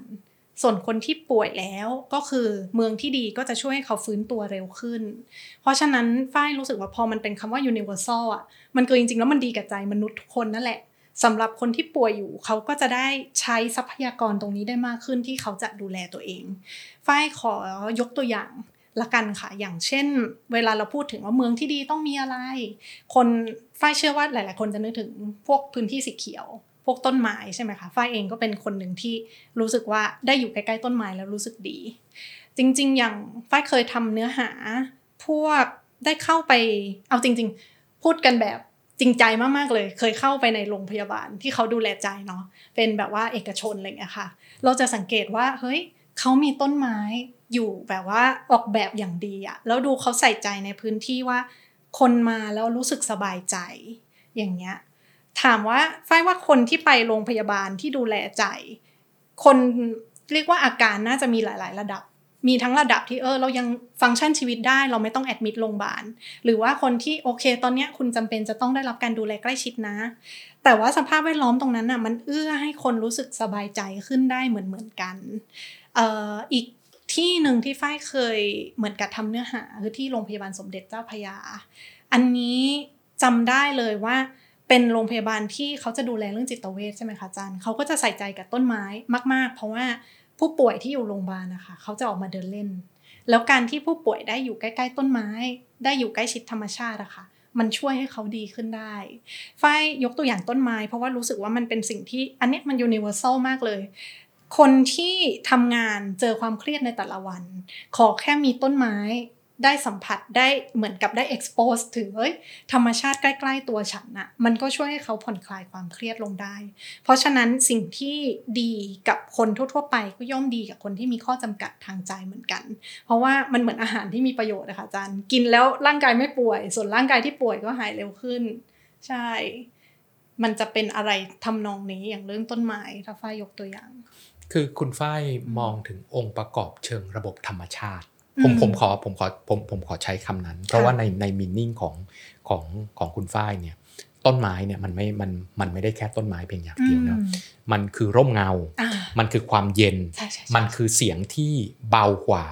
ส่วนคนที่ป่วยแล้วก็คือเมืองที่ดีก็จะช่วยให้เขาฟื้นตัวเร็วขึ้น เพราะฉะนั้นฝ้ายรู้สึกว่าพอมันเป็นคำว่า universal อะมันคือจริงๆแล้วมันดีกับใจมนุษย์ทุกคนนั่นแหละ สำหรับคนที่ป่วยอยู่เขาก็จะได้ใช้ทรัพยากรตรงนี้ได้มากขึ้นที่เขาจะดูแลตัวเอง ฝ้ายขอยกตัวอย่างละกันค่ะ อย่างเช่น เวลาเราพูดถึงว่าเมืองที่ดีต้องมีอะไร คนฝ้ายเชื่อว่าหลาย ๆ คนจะนึกถึงพวกพื้นที่สีเขียว พวกต้นไม้ใช่ไหมคะ ฝ้ายเองก็เป็นคนหนึ่งที่รู้สึกว่าได้อยู่ใกล้ ๆ ต้นไม้แล้วรู้สึกดี จริง ๆ อย่างฝ้ายเคยทำเนื้อหา พวกได้เข้าไป เอาจริง ๆ พูดกันแบบ จริงใจมากๆเลย เคยเข้าไปในโรงพยาบาลที่เขาดูแลใจเนาะเป็นแบบว่าเอกชนอะไรเงี้ยค่ะ เราจะสังเกตว่าเฮ้ยเขามีต้นไม้อยู่แบบว่าออกแบบอย่างดีอะแล้วดูเขาใส่ใจในพื้นที่ว่า คนมาแล้วรู้สึกสบายใจอย่างเงี้ยถามว่าฝ้ายว่าคนที่ไปโรงพยาบาลที่ดูแลใจ คนเรียกว่าอาการน่าจะมีหลาย ๆ ระดับ มีทั้งระดับที่เออเรายังฟังก์ชันชีวิตได้เราไม่ต้องแอดมิดโรงพยาบาลหรือว่าคนที่โอเค ตอนเนี้ยคุณจำเป็นจะต้องได้รับการดูแลใกล้ชิดนะ แต่ว่าสภาพแวดล้อมตรงนั้นน่ะมันเอื้อให้คนรู้สึกสบายใจขึ้นได้เหมือนเหมือนกันเอ่ออีกที่หนึ่งที่ฝ้ายเคยเหมือนกับทำเนื้อหาคือที่โรงพยาบาลสมเด็จเจ้าพยา อันนี้จำได้เลยว่าเป็นโรงพยาบาลที่เขาจะดูแลเรื่องจิตเวชใช่ไหมคะอาจารย์เขาก็จะใส่ใจกับต้นไม้มาก ๆ เพราะว่า ผู้ป่วยที่อยู่โรงพยาบาลนะคะ เขาจะออกมาเดินเล่น แล้วการที่ผู้ป่วยได้อยู่ใกล้ๆต้นไม้ ได้อยู่ใกล้ชิดธรรมชาติอะค่ะมันช่วยให้เขาดีขึ้นได้ ฝ้ายยกตัวอย่างต้นไม้ เพราะว่ารู้สึกว่ามันเป็นสิ่งที่อันนี้มันยูนิเวอร์แซลมากเลย คนที่ทำงานเจอความเครียดในแต่ละวัน ขอแค่มีต้นไม้ ได้สัมผัสได้เหมือนกับได้ expose ถึงเอ้ยธรรมชาติใกล้ๆตัวฉันอะมันก็ช่วยให้เขาผ่อนคลายความเครียดลงได้ เพราะฉะนั้นสิ่งที่ดีกับคนทั่วๆไปก็ย่อมดีกับคนที่มีข้อจำกัดทางใจเหมือนกัน เพราะว่ามันเหมือนอาหารที่มีประโยชน์นะคะอาจารย์กินแล้วร่างกายไม่ป่วย ส่วนร่างกายที่ป่วยก็หายเร็วขึ้น ใช่ มันจะเป็นอะไรทำนองนี้อย่างเรื่องต้นไม้ถ้าฝ้ายยกตัวอย่าง คือคุณฝ้ายมองถึงองค์ประกอบเชิงระบบธรรมชาติ ผมผมขอผมขอผมผมขอใช้คำนั้น เพราะว่าในในมินนิ่งของของของคุณฝ้ายเนี่ยต้นไม้เนี่ยมันไม่มันมันไม่ได้แค่ต้นไม้เพียงอย่างเดียวนะมันคือร่มเงาอ่ามันคือความเย็นใช่ใช่ใช่มันคือเสียงที่เบากว่า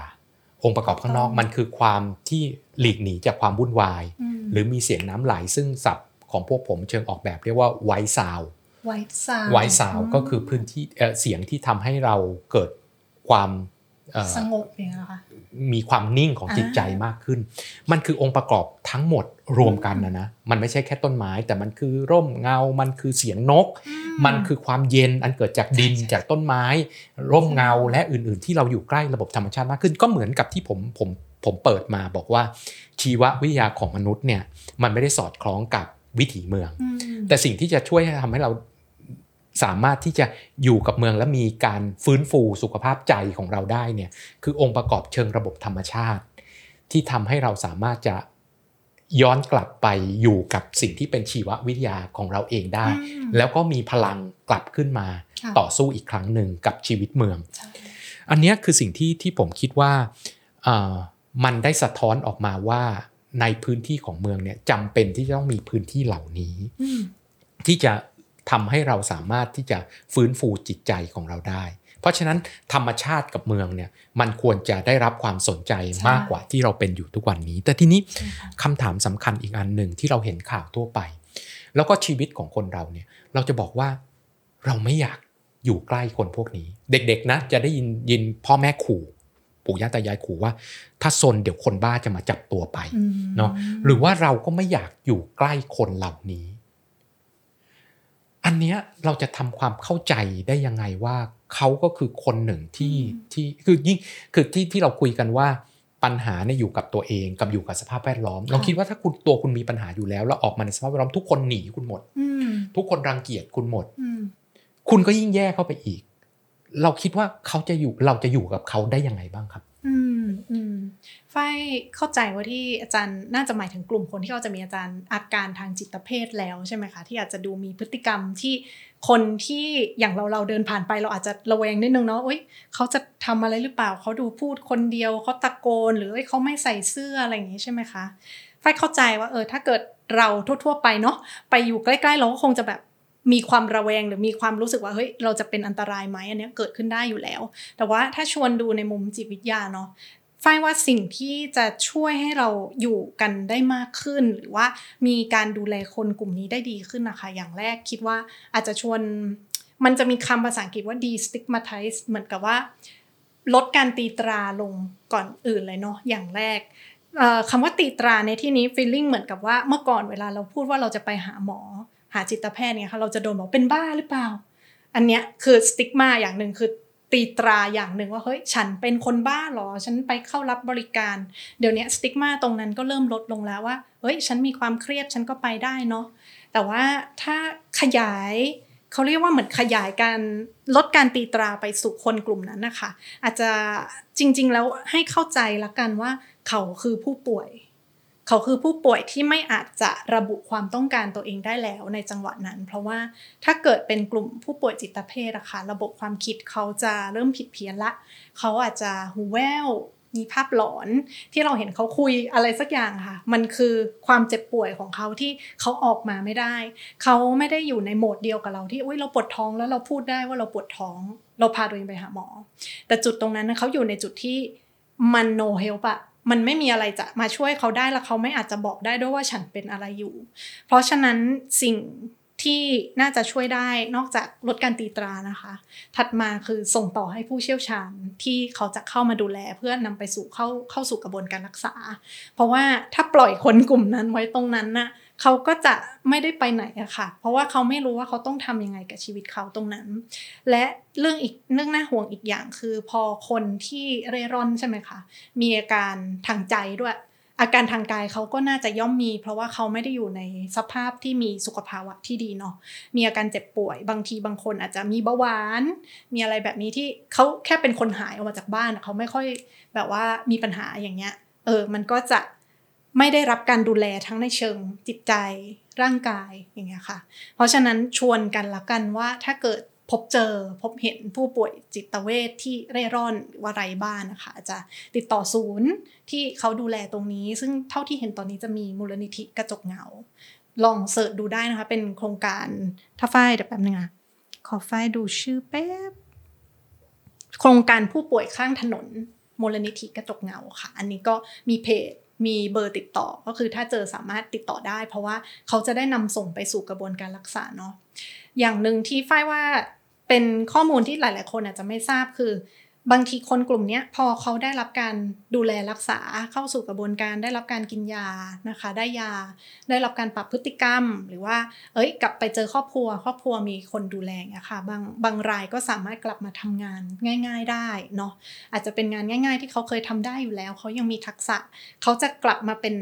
องค์ประกอบข้างนอกถูกต้องมันคือความที่หลีกหนีจากความวุ่นวายมหรือมีเสียงน้ำไหลซึ่งศัพท์ของพวกผมเชิงออกแบบเรียกว่าไวซาวไวท์ซาวไวซาวก็คือพื้นที่เอ่อเสียงที่ทำให้เราเกิดความเอ่อ สงบอย่างเงี้ยเหรอคะมีความนิ่งของจิตใจมากขึ้น มันคือองค์ประกอบทั้งหมดรวมกันนะนะ มันไม่ใช่แค่ต้นไม้ แต่มันคือร่มเงา มันคือเสียงนก มันคือความเย็นอันเกิดจากดินใช่ใช่จากต้นไม้ ร่มเงาและอื่นๆ ที่เราอยู่ใกล้ระบบธรรมชาติมากขึ้น ก็เหมือนกับที่ผมผมผมเปิดมาบอกว่า ชีววิทยาของมนุษย์เนี่ยมันไม่ได้สอดคล้องกับวิถีเมืองอืมแต่สิ่งที่จะช่วยให้ทำให้เรา สามารถที่จะอยู่กับเมืองและมีการฟื้นฟูสุขภาพใจของเราได้เนี่ยคือองค์ประกอบเชิงระบบธรรมชาติ ที่ทำให้เราสามารถจะย้อนกลับไปอยู่กับสิ่งที่เป็นชีววิทยาของเราเองได้อืมแล้วก็มีพลังกลับขึ้นมาค่ะต่อสู้อีกครั้งหนึ่งกับชีวิตเมืองใช่อันเนี้ยคือสิ่งที่ที่ผมคิดว่าเอ่อมันได้สะท้อนออกมาว่าในพื้นที่ของเมืองเนี่ยจำเป็นที่จะต้องมีพื้นที่เหล่านี้อืมที่จะ ทำให้เราสามารถที่จะฟื้นฟูจิตใจของเราได้ เพราะฉะนั้นธรรมชาติกับเมืองเนี่ยมันควรจะได้รับความสนใจมากกว่าที่เราเป็นอยู่ทุกวันนี้ แต่ทีนี้ใช่ค่ะคำถามสำคัญอีกอันหนึ่งที่เราเห็นข่าวทั่วไป แล้วก็ชีวิตของคนเราเนี่ยเราจะบอกว่าเราไม่อยากอยู่ใกล้คนพวกนี้ เด็กๆนะจะได้ยินยินพ่อแม่ขู่ปู่ย่าตายายขู่ว่า ถ้าซนเดี๋ยวคนบ้าจะมาจับตัวไปอืมเนาะหรือว่าเราก็ไม่อยากอยู่ใกล้คนเหล่านี้ อันเนี้ยเราจะทำความเข้าใจได้ยังไงว่าเขาก็คือคนหนึ่งที่ที่คือยิ่งคือที่ที่เราคุยกันว่าปัญหาเนี่ยอยู่กับตัวเองกับอยู่กับสภาพแวดล้อมเราคิดว่าถ้าคุณตัวคุณมีปัญหาอยู่แล้ว แล้วออกมาในสภาพแวดล้อมทุกคนหนีคุณหมดอืมทุกคนรังเกียจคุณหมดอืมคุณก็ยิ่งแย่เข้าไปอีก เราคิดว่าเขาจะอยู่เราจะอยู่กับเขาได้ยังไงบ้างครับ อืมอืม ฝ้ายเข้าใจว่าที่อาจารย์น่าจะหมายถึงกลุ่มคนที่เขาจะมีอาจารย์อาการทางจิตเภทแล้วใช่ไหมคะ ที่อาจจะดูมีพฤติกรรมที่คนที่อย่างเราเราเดินผ่านไปเราอาจจะระแวงนิดนึงเนาะเอ้ยเขาจะทำอะไรหรือเปล่าเขาดูพูดคนเดียวเขาตะโกน หรือเขาไม่ใส่เสื้ออะไรอย่างงี้ใช่ไหมคะฝ้ายเข้าใจว่าเออถ้าเกิดเราทั่ว ๆ ไปเนาะไปอยู่ใกล้ๆ เราก็คงจะแบบมีความระแวงหรือมีความรู้สึกว่าเฮ้ยเราจะเป็นอันตรายไหมอันเนี้ยเกิดขึ้นได้อยู่แล้ว แต่ว่าถ้าชวนดูในมุมจิตวิทยาเนาะ ฝ้ายว่าสิ่งที่จะช่วยให้เราอยู่กันได้มากขึ้น หรือว่ามีการดูแลคนกลุ่มนี้ได้ดีขึ้นนะคะ อย่างแรกคิดว่าอาจจะชวนมันจะมีคำภาษาอังกฤษว่า destigmatize เหมือนกับว่า ลดการตีตราลงก่อนอื่นเลยเนาะอย่างแรกคำว่าตีตราในที่นี้ feeling เหมือนกับว่าเมื่อก่อนเวลาเราพูดว่าเราจะไปหาหมอ หาจิตแพทย์เนี่ยค่ะเราจะโดนบอกเป็นบ้าหรือเปล่า อันเนี้ยคือสติ๊กมาอย่างหนึ่งคือ ตีตราอย่างหนึ่งว่าเฮ้ยฉันเป็นคนบ้าหรอ ฉันไปเข้ารับบริการ เดี๋ยวนี้สติ๊กมาตรงนั้นก็เริ่มลดลงแล้วว่าเฮ้ยฉันมีความเครียดฉันก็ไปได้เนาะแต่ว่าถ้าขยายเขาเรียกว่าเหมือนขยายการลดการตีตราไปสู่คนกลุ่มนั้นนะคะอาจจะจริง ๆ แล้วให้เข้าใจละกันว่าเขาคือผู้ป่วย เขาคือผู้ป่วยที่ไม่อาจจะระบุความต้องการตัวเองได้แล้วในจังหวะนั้น เพราะว่าถ้าเกิดเป็นกลุ่มผู้ป่วยจิตเภทอะค่ะระบบความคิดเขาจะเริ่มผิดเพี้ยนละ เขาอาจจะหูแว่วมีภาพหลอนที่เราเห็นเขาคุยอะไรสักอย่างค่ะ มันคือความเจ็บป่วยของเขาที่เขาออกมาไม่ได้ เขาไม่ได้อยู่ในโหมดเดียวกับเราที่อุ้ยเราปวดท้องแล้วเราพูดได้ว่าเราปวดท้อง เราพาตัวเองไปหาหมอ แต่จุดตรงนั้นเขาอยู่ในจุดที่มันโนเฮลปะ มันไม่มีอะไรจะมาช่วยเขาได้แล้วเขาไม่อาจจะบอกได้ด้วยว่าฉันเป็นอะไรอยู่ เพราะฉะนั้นสิ่งที่น่าจะช่วยได้นอกจากลดการตีตรานะคะ ถัดมาคือส่งต่อให้ผู้เชี่ยวชาญที่เขาจะเข้ามาดูแลเพื่อนำไปสู่เข้าเข้าสู่กระบวนการรักษา เพราะว่าถ้าปล่อยคนกลุ่มนั้นไว้ตรงนั้นน่ะ เขาก็จะไม่ได้ไปไหนอะค่ะ เพราะว่าเขาไม่รู้ว่าเขาต้องทำยังไงกับชีวิตเขาตรงนั้น และเรื่องอีกเรื่องน่าห่วงอีกอย่างคือพอคนที่เร่ร่อนใช่ไหมคะมีอาการทางใจด้วย อาการทางกายเขาก็น่าจะย่อมมี เพราะว่าเขาไม่ได้อยู่ในสภาพที่มีสุขภาวะที่ดีเนาะมีอาการเจ็บป่วย บางทีบางคนอาจจะมีเบาหวาน มีอะไรแบบนี้ที่เขาแค่เป็นคนหายออกมาจากบ้านเขาไม่ค่อยแบบว่ามีปัญหาอย่างเงี้ยเออมันก็จะ ไม่ได้รับการดูแลทั้งในเชิงจิตใจร่างกายอย่างเงี้ยค่ะ เพราะฉะนั้นชวนกันละกันว่าถ้าเกิดพบเจอพบเห็นผู้ป่วยจิตเวชที่เร่ร่อนว่าไรบ้านนะคะจะติดต่อศูนย์ที่เขาดูแลตรงนี้ ซึ่งเท่าที่เห็นตอนนี้จะมีมูลนิธิกระจกเงา ลองเสิร์ชดูได้นะคะ เป็นโครงการถ้าฝ้ายเดี๋ยวแป๊บนึงอะขอฝ้ายดูชื่อแป๊บ โครงการผู้ป่วยข้างถนนมูลนิธิกระจกเงาค่ะ อันนี้ก็มีเพจ มีเบอร์ติดต่อก็คือถ้าเจอสามารถติดต่อได้ เพราะว่าเขาจะได้นำส่งไปสู่กระบวนการรักษาเนาะอย่างหนึ่งที่ฝ้ายว่าเป็นข้อมูลที่หลาย ๆ คนอาจจะไม่ทราบคือ บางทีคนกลุ่มนี้พอเขาได้รับการดูแลรักษาเข้าสู่กระบวนการได้รับการกินยานะคะ ได้ยาได้รับการปรับพฤติกรรม หรือว่า เอ้ย กลับไปเจอครอบครัว ครอบครัวมีคนดูแลเนี่ยค่ะบางบางรายก็สามารถกลับมาทำงานง่าย ๆได้เนาะอาจจะเป็นงานง่าย ๆ ที่เขาเคยทำได้อยู่แล้ว เขายังมีทักษะ เขาจะกลับมาเป็น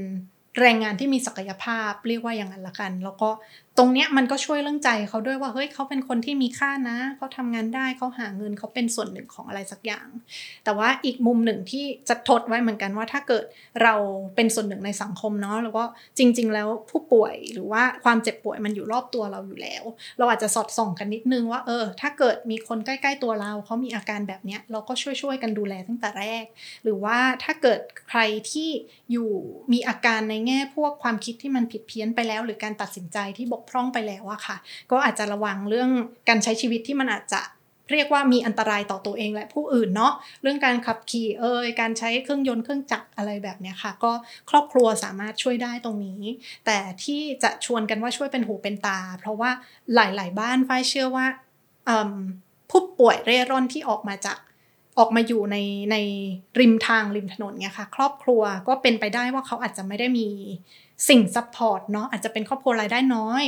แรงงานที่มีศักยภาพเรียกว่าอย่างนั้นละกัน แล้วก็ตรงเนี้ยมันก็ช่วยเรื่องใจเขาด้วยว่าเฮ้ยเขาเป็นคนที่มีค่านะเขาทำงานได้เขาหาเงินเขาเป็นส่วนหนึ่งของอะไรสักอย่าง แต่ว่าอีกมุมหนึ่งที่จะทดไว้เหมือนกันว่าถ้าเกิดเราเป็นส่วนหนึ่งในสังคมเนาะแล้วก็จริง ๆ แล้วผู้ป่วยหรือว่าความเจ็บป่วยมันอยู่รอบตัวเราอยู่แล้ว เราอาจจะสอดส่องกันนิดนึงว่าเออ ถ้าเกิดมีคนใกล้ๆตัวเราเขามีอาการแบบเนี้ยเราก็ช่วยๆกันดูแลตั้งแต่แรก หรือว่าถ้าเกิดใครที่อยู่มีอาการในแง่พวกความคิดที่มันผิดเพี้ยนไปแล้ว หรือการตัดสินใจที่บกพร่องไปแล้วอะค่ะ ก็อาจจะระวังเรื่องการใช้ชีวิตที่มันอาจจะเรียกว่ามีอันตรายต่อตัวเองและผู้อื่นเนาะเรื่องการขับขี่เอ่ยการใช้เครื่องยนต์เครื่องจักรอะไรแบบเนี้ยค่ะ ก็ครอบครัวสามารถช่วยได้ตรงนี้ แต่ที่จะชวนกันว่าช่วยเป็นหูเป็นตา เพราะว่าหลาย ๆ บ้านฝ้ายเชื่อว่าผู้ป่วยเร่ร่อนที่ออกมาจาก ออกมาอยู่ในในริมทางริมถนนเนี่ยค่ะ ครอบครัวก็เป็นไปได้ว่าเขาอาจจะไม่ได้มีสิ่ง support เนาะอาจจะเป็นครอบครัวรายได้น้อย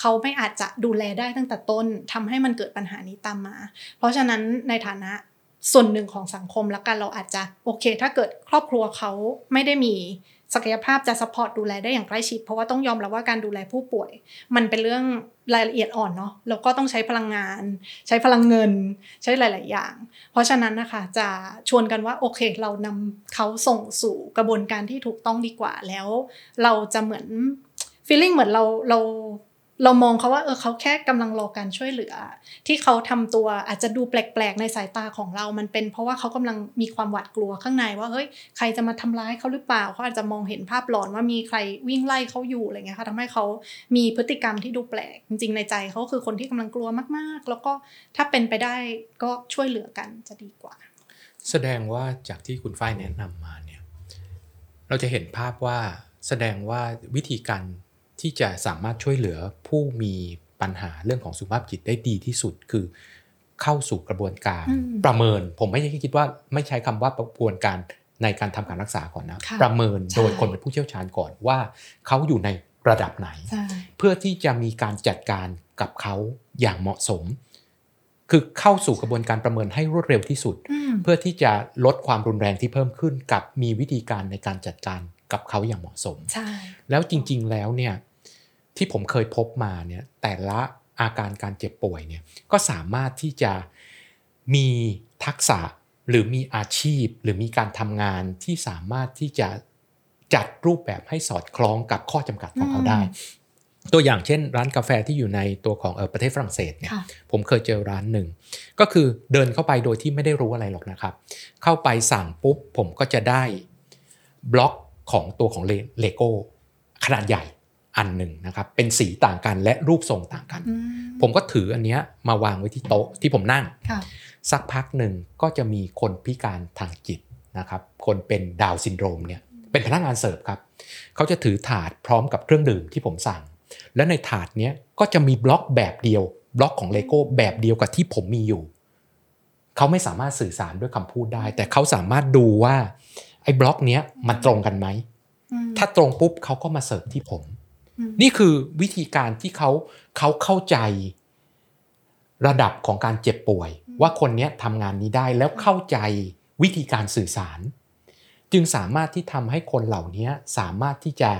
เขาไม่อาจจะดูแลได้ตั้งแต่ต้นทำให้มันเกิดปัญหานี้ตามมา เพราะฉะนั้นในฐานะส่วนหนึ่งของสังคมแล้วกันเราอาจจะโอเค ถ้าเกิดครอบครัวเขาไม่ได้มีศักยภาพจะ support ดูแลได้อย่างใกล้ชิด เพราะว่าต้องยอมรับว่าการดูแลผู้ป่วย มันเป็นเรื่อง รายละเอียดอ่อนเนาะแล้วก็ต้องใช้พลังงาน ใช้พลังเงิน ใช้หลาย ๆ อย่าง เพราะฉะนั้นนะคะจะชวนกันว่าโอเค เรานำเขาส่งสู่กระบวนการที่ถูกต้องดีกว่าแล้ว เราจะเหมือน feeling เหมือนเราเรา เรามองเขาว่าเออเขาแค่กำลังรอการช่วยเหลือ ที่เขาทำตัวอาจจะดูแปลกๆในสายตาของเรา มันเป็นเพราะว่าเขากำลังมีความหวาดกลัวข้างในว่าเฮ้ยใครจะมาทำร้ายเขาหรือเปล่าเขาอาจจะมองเห็นภาพหลอนว่ามีใครวิ่งไล่เขาอยู่อะไรเงี้ยค่ะทำให้เขามีพฤติกรรมที่ดูแปลก จริงๆในใจเขาคือคนที่กำลังกลัวมากๆ แล้วก็ถ้าเป็นไปได้ก็ช่วยเหลือกันจะดีกว่า แสดงว่าจากที่คุณฝ้ายแนะนำมาเนี่ยเราจะเห็นภาพว่าแสดงว่าวิธีการ ที่จะสามารถช่วยเหลือผู้มีปัญหาเรื่องของสุขภาพจิตได้ดีที่สุดคือเข้าสู่กระบวนการประเมิน ผมไม่ใช่คิดว่าไม่ใช้คำว่ากระบวนการในการทำการรักษาก่อนนะ ประเมินโดยคนเป็นผู้เชี่ยวชาญก่อนว่าเขาอยู่ในระดับไหน เพื่อที่จะมีการจัดการกับเขาอย่างเหมาะสม คือเข้าสู่กระบวนการประเมินให้รวดเร็วที่สุดอืมเพื่อที่จะลดความรุนแรงที่เพิ่มขึ้น กับมีวิธีการในการจัดการกับเขาอย่างเหมาะสมใช่แล้วจริง ๆ แล้วเนี่ย ที่ผมเคยพบมาเนี่ยแต่ละอาการการเจ็บป่วยเนี่ยก็สามารถที่จะมีทักษะหรือมีอาชีพ หรือมีการทำงานที่สามารถที่จะจัดรูปแบบให้สอดคล้องกับข้อจำกัดของเขาได้ ตัวอย่างเช่น ร้านกาแฟที่อยู่ในตัวของเออประเทศฝรั่งเศสเนี่ยค่ะผมเคยเจอร้านหนึ่ง ก็คือเดินเข้าไปโดยที่ไม่ได้รู้อะไรหรอกนะครับ เข้าไปสั่งปุ๊บผมก็จะได้บล็อกของตัวของเลโก้ขนาดใหญ่ อันหนึ่งนะครับเป็นสีต่างกันและรูปทรงต่างกันอืมผมก็ถืออันเนี้ยมาวางไว้ที่โต๊ะที่ผมนั่งค่ะสักพักหนึ่งก็จะมีคนพิการทางจิตนะครับคนเป็น Down syndrome เนี่ยเป็นพนักงานเสิร์ฟครับเขาจะถือถาดพร้อมกับเครื่องดื่มที่ผมสั่ง และในถาดเนี้ยก็จะมีบล็อกแบบเดียว บล็อกของเลโก้แบบเดียวกับที่ผมมีอยู่เขาไม่สามารถสื่อสารด้วยคำพูดได้ แต่เขาสามารถดูว่าไอ้บล็อกเนี้ยมันตรงกันไหมอืมถ้าตรงปุ๊บเขาก็มาเสิร์ฟที่ผมอืม นี่คือวิธีการที่เขาเขาเข้าใจระดับของการเจ็บป่วย ว่าคนเนี้ยทำงานนี้ได้แล้วเข้าใจวิธีการสื่อสาร จึงสามารถที่ทำให้คนเหล่านี้สามารถที่จะ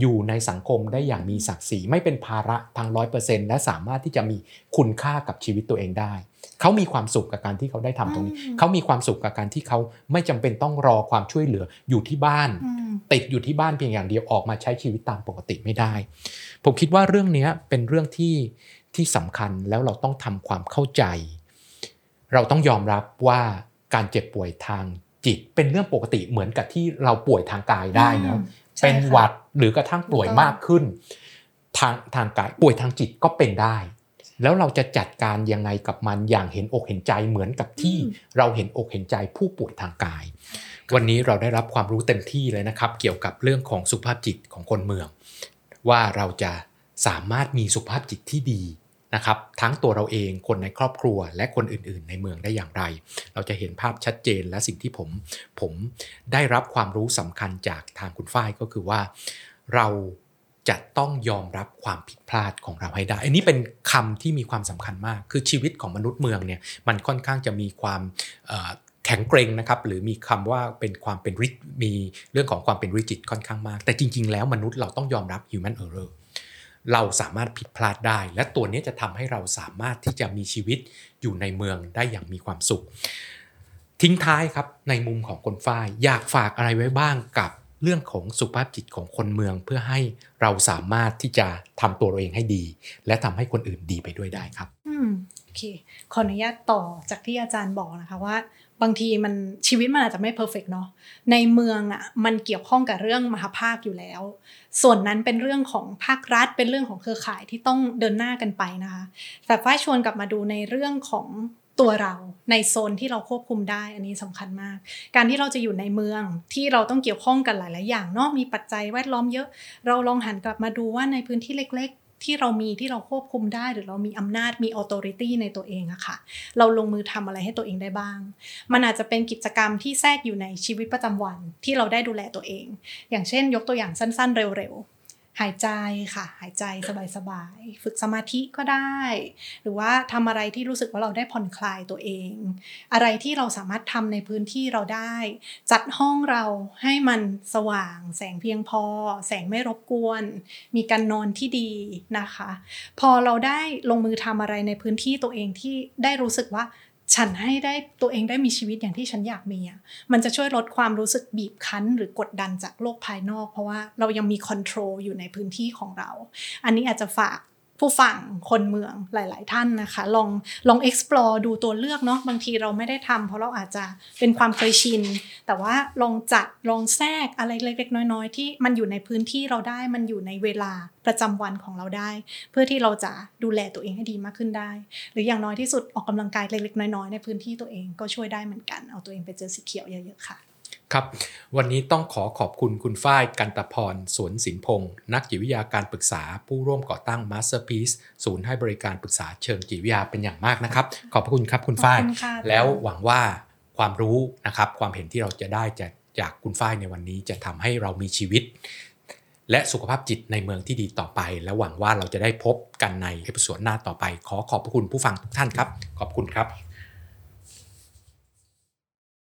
อยู่ในสังคมได้อย่างมีศักดิ์ศรีไม่เป็นภาระทางร้อยเปอร์เซ็นต์และสามารถที่จะมีคุณค่ากับชีวิตตัวเองได้ เขามีความสุขกับการที่เขาได้ทำตรงนี้อืมเขามีความสุขกับการที่เขาไม่จำเป็นต้องรอความช่วยเหลืออยู่ที่บ้านอืมติดอยู่ที่บ้านเพียงอย่างเดียวออกมาใช้ชีวิตตามปกติไม่ได้ ผมคิดว่าเรื่องเนี้ยเป็นเรื่องที่ที่สำคัญแล้วเราต้องทำความเข้าใจ เราต้องยอมรับว่าการเจ็บป่วยทางจิตเป็นเรื่องปกติเหมือนกับที่เราป่วยทางกายได้เนอะอืมใช่ เป็นค่ะหวัดหรือกระทั่งป่วยถูกต้องมากขึ้น ทางทางกายป่วยทางจิตก็เป็นได้ แล้วเราจะจัดการยังไงกับมันอย่างเห็นอกเห็นใจเหมือนกับที่เราเห็นอกเห็นใจผู้ป่วยทางกาย วันนี้เราได้รับความรู้เต็มที่เลยนะครับ เกี่ยวกับเรื่องของสุขภาพจิตของคนเมือง ว่าเราจะสามารถมีสุขภาพจิตที่ดี นะครับทั้งตัวเราเองคนในครอบครัว และคนอื่น ๆ ในเมืองได้อย่างไร เราจะเห็นภาพชัดเจนและสิ่งที่ผมผมได้รับความรู้สำคัญจากทางคุณฝ้ายก็คือว่า เราจะต้องยอมรับความผิดพลาดของเราให้ได้ อันนี้เป็นคำที่มีความสำคัญมาก คือชีวิตของมนุษย์เมืองเนี่ยมันค่อนข้างจะมีความแข็งเกรงนะครับ หรือมีคำว่าเป็นความเป็นริมีเรื่องของความเป็นริจิตค่อนข้างมาก แต่จริง ๆ แล้วมนุษย์เราต้องยอมรับ human error เราสามารถผิดพลาดได้ และตัวนี้จะทำให้เราสามารถที่จะมีชีวิตอยู่ในเมืองได้อย่างมีความสุข ทิ้งท้ายครับในมุมของคนฝ้ายอยากฝากอะไรไว้บ้างกับเรื่องของสุขภาพจิตของคนเมืองเพื่อให้เราสามารถที่จะทำตัวเราเองให้ดี และทำให้คนอื่นดีไปด้วยได้ครับ อืมโอเคขออนุญาตต่อจากที่อาจารย์บอกนะคะว่า บางทีมันชีวิตมันอาจจะไม่เพอร์เฟกเนาะในเมืองอะ่ะมันเกี่ยวข้องกับเรื่องมหาภาคอยู่แล้ว ส่วนนั้นเป็นเรื่องของภาครัฐ เป็นเรื่องของเครือข่ายที่ต้องเดินหน้ากันไปนะคะ แต่ฝ้ายชวนกลับมาดูในเรื่องของตัวเราในโซนที่เราควบคุมได้อันนี้สำคัญมาก การที่เราจะอยู่ในเมืองที่เราต้องเกี่ยวข้องกันหลาย ๆ อย่างเนาะมีปัจจัยแวดล้อมเยอะ เราลองหันกลับมาดูว่าในพื้นที่เล็ก ที่เรามีที่เราควบคุมได้หรือเรามีอำนาจมีออโตริตี้ในตัวเองอะค่ะ เราลงมือทำอะไรให้ตัวเองได้บ้าง มันอาจจะเป็นกิจกรรมที่แทรกอยู่ในชีวิตประจำวันที่เราได้ดูแลตัวเอง อย่างเช่น ยกตัวอย่างสั้น ๆ เร็วๆ หายใจค่ะ หายใจสบายๆ ฝึกสมาธิก็ได้ หรือว่าทำอะไรที่รู้สึกว่าเราได้ผ่อนคลายตัวเอง อะไรที่เราสามารถทำในพื้นที่เราได้ จัดห้องเราให้มันสว่าง แสงเพียงพอ แสงไม่รบกวน มีการนอนที่ดีนะคะ พอเราได้ลงมือทำอะไรในพื้นที่ตัวเองที่ได้รู้สึกว่า ฉันให้ได้ตัวเองได้มีชีวิตอย่างที่ฉันอยากมีอะมันจะช่วยลดความรู้สึกบีบคั้น หรือกดดันจากโลกภายนอก เพราะว่าเรายังมีคอนโทรลอยู่ในพื้นที่ของเรา อันนี้อาจจะฝาก ผู้ฟังคนเมืองหลาย ๆ ท่านนะคะ ลองลอง explore ดูตัวเลือกเนาะบางทีเราไม่ได้ทำเพราะเราอาจจะเป็นความเคยชิน แต่ว่าลองจัดลองแทรกอะไรเล็ก ๆ น้อย ๆ ที่มันอยู่ในพื้นที่เราได้มันอยู่ในเวลาประจำวันของเราได้ เพื่อที่เราจะดูแลตัวเองให้ดีมากขึ้นได้ หรืออย่างน้อยที่สุดออกกำลังกายเล็ก ๆ น้อย ๆ ในพื้นที่ตัวเองก็ช่วยได้เหมือนกันเอาตัวเองไปเจอสีเขียวเยอะ ๆ ค่ะ ครับวันนี้ต้องขอขอบคุณคุณฝ้ายกันตพรสวนสินพงศ์นักจิตวิทยาการปรึกษาผู้ร่วมก่อตั้ง Masterpiece ศูนย์ให้บริการปรึกษาเชิงจิตวิทยาเป็นอย่างมากนะครับ ขอบพระคุณครับคุณฝ้ายขอบคุณค่ะแล้วหวังว่าความรู้นะครับความเห็นที่เราจะได้จากจากคุณฝ้ายในวันนี้จะทำให้เรามีชีวิต และสุขภาพจิตในเมืองที่ดีต่อไป และหวังว่าเราจะได้พบกันในเอพิโซดหน้าต่อไป ขอขอบพระคุณผู้ฟังทุกท่านครับ ขอบคุณครับ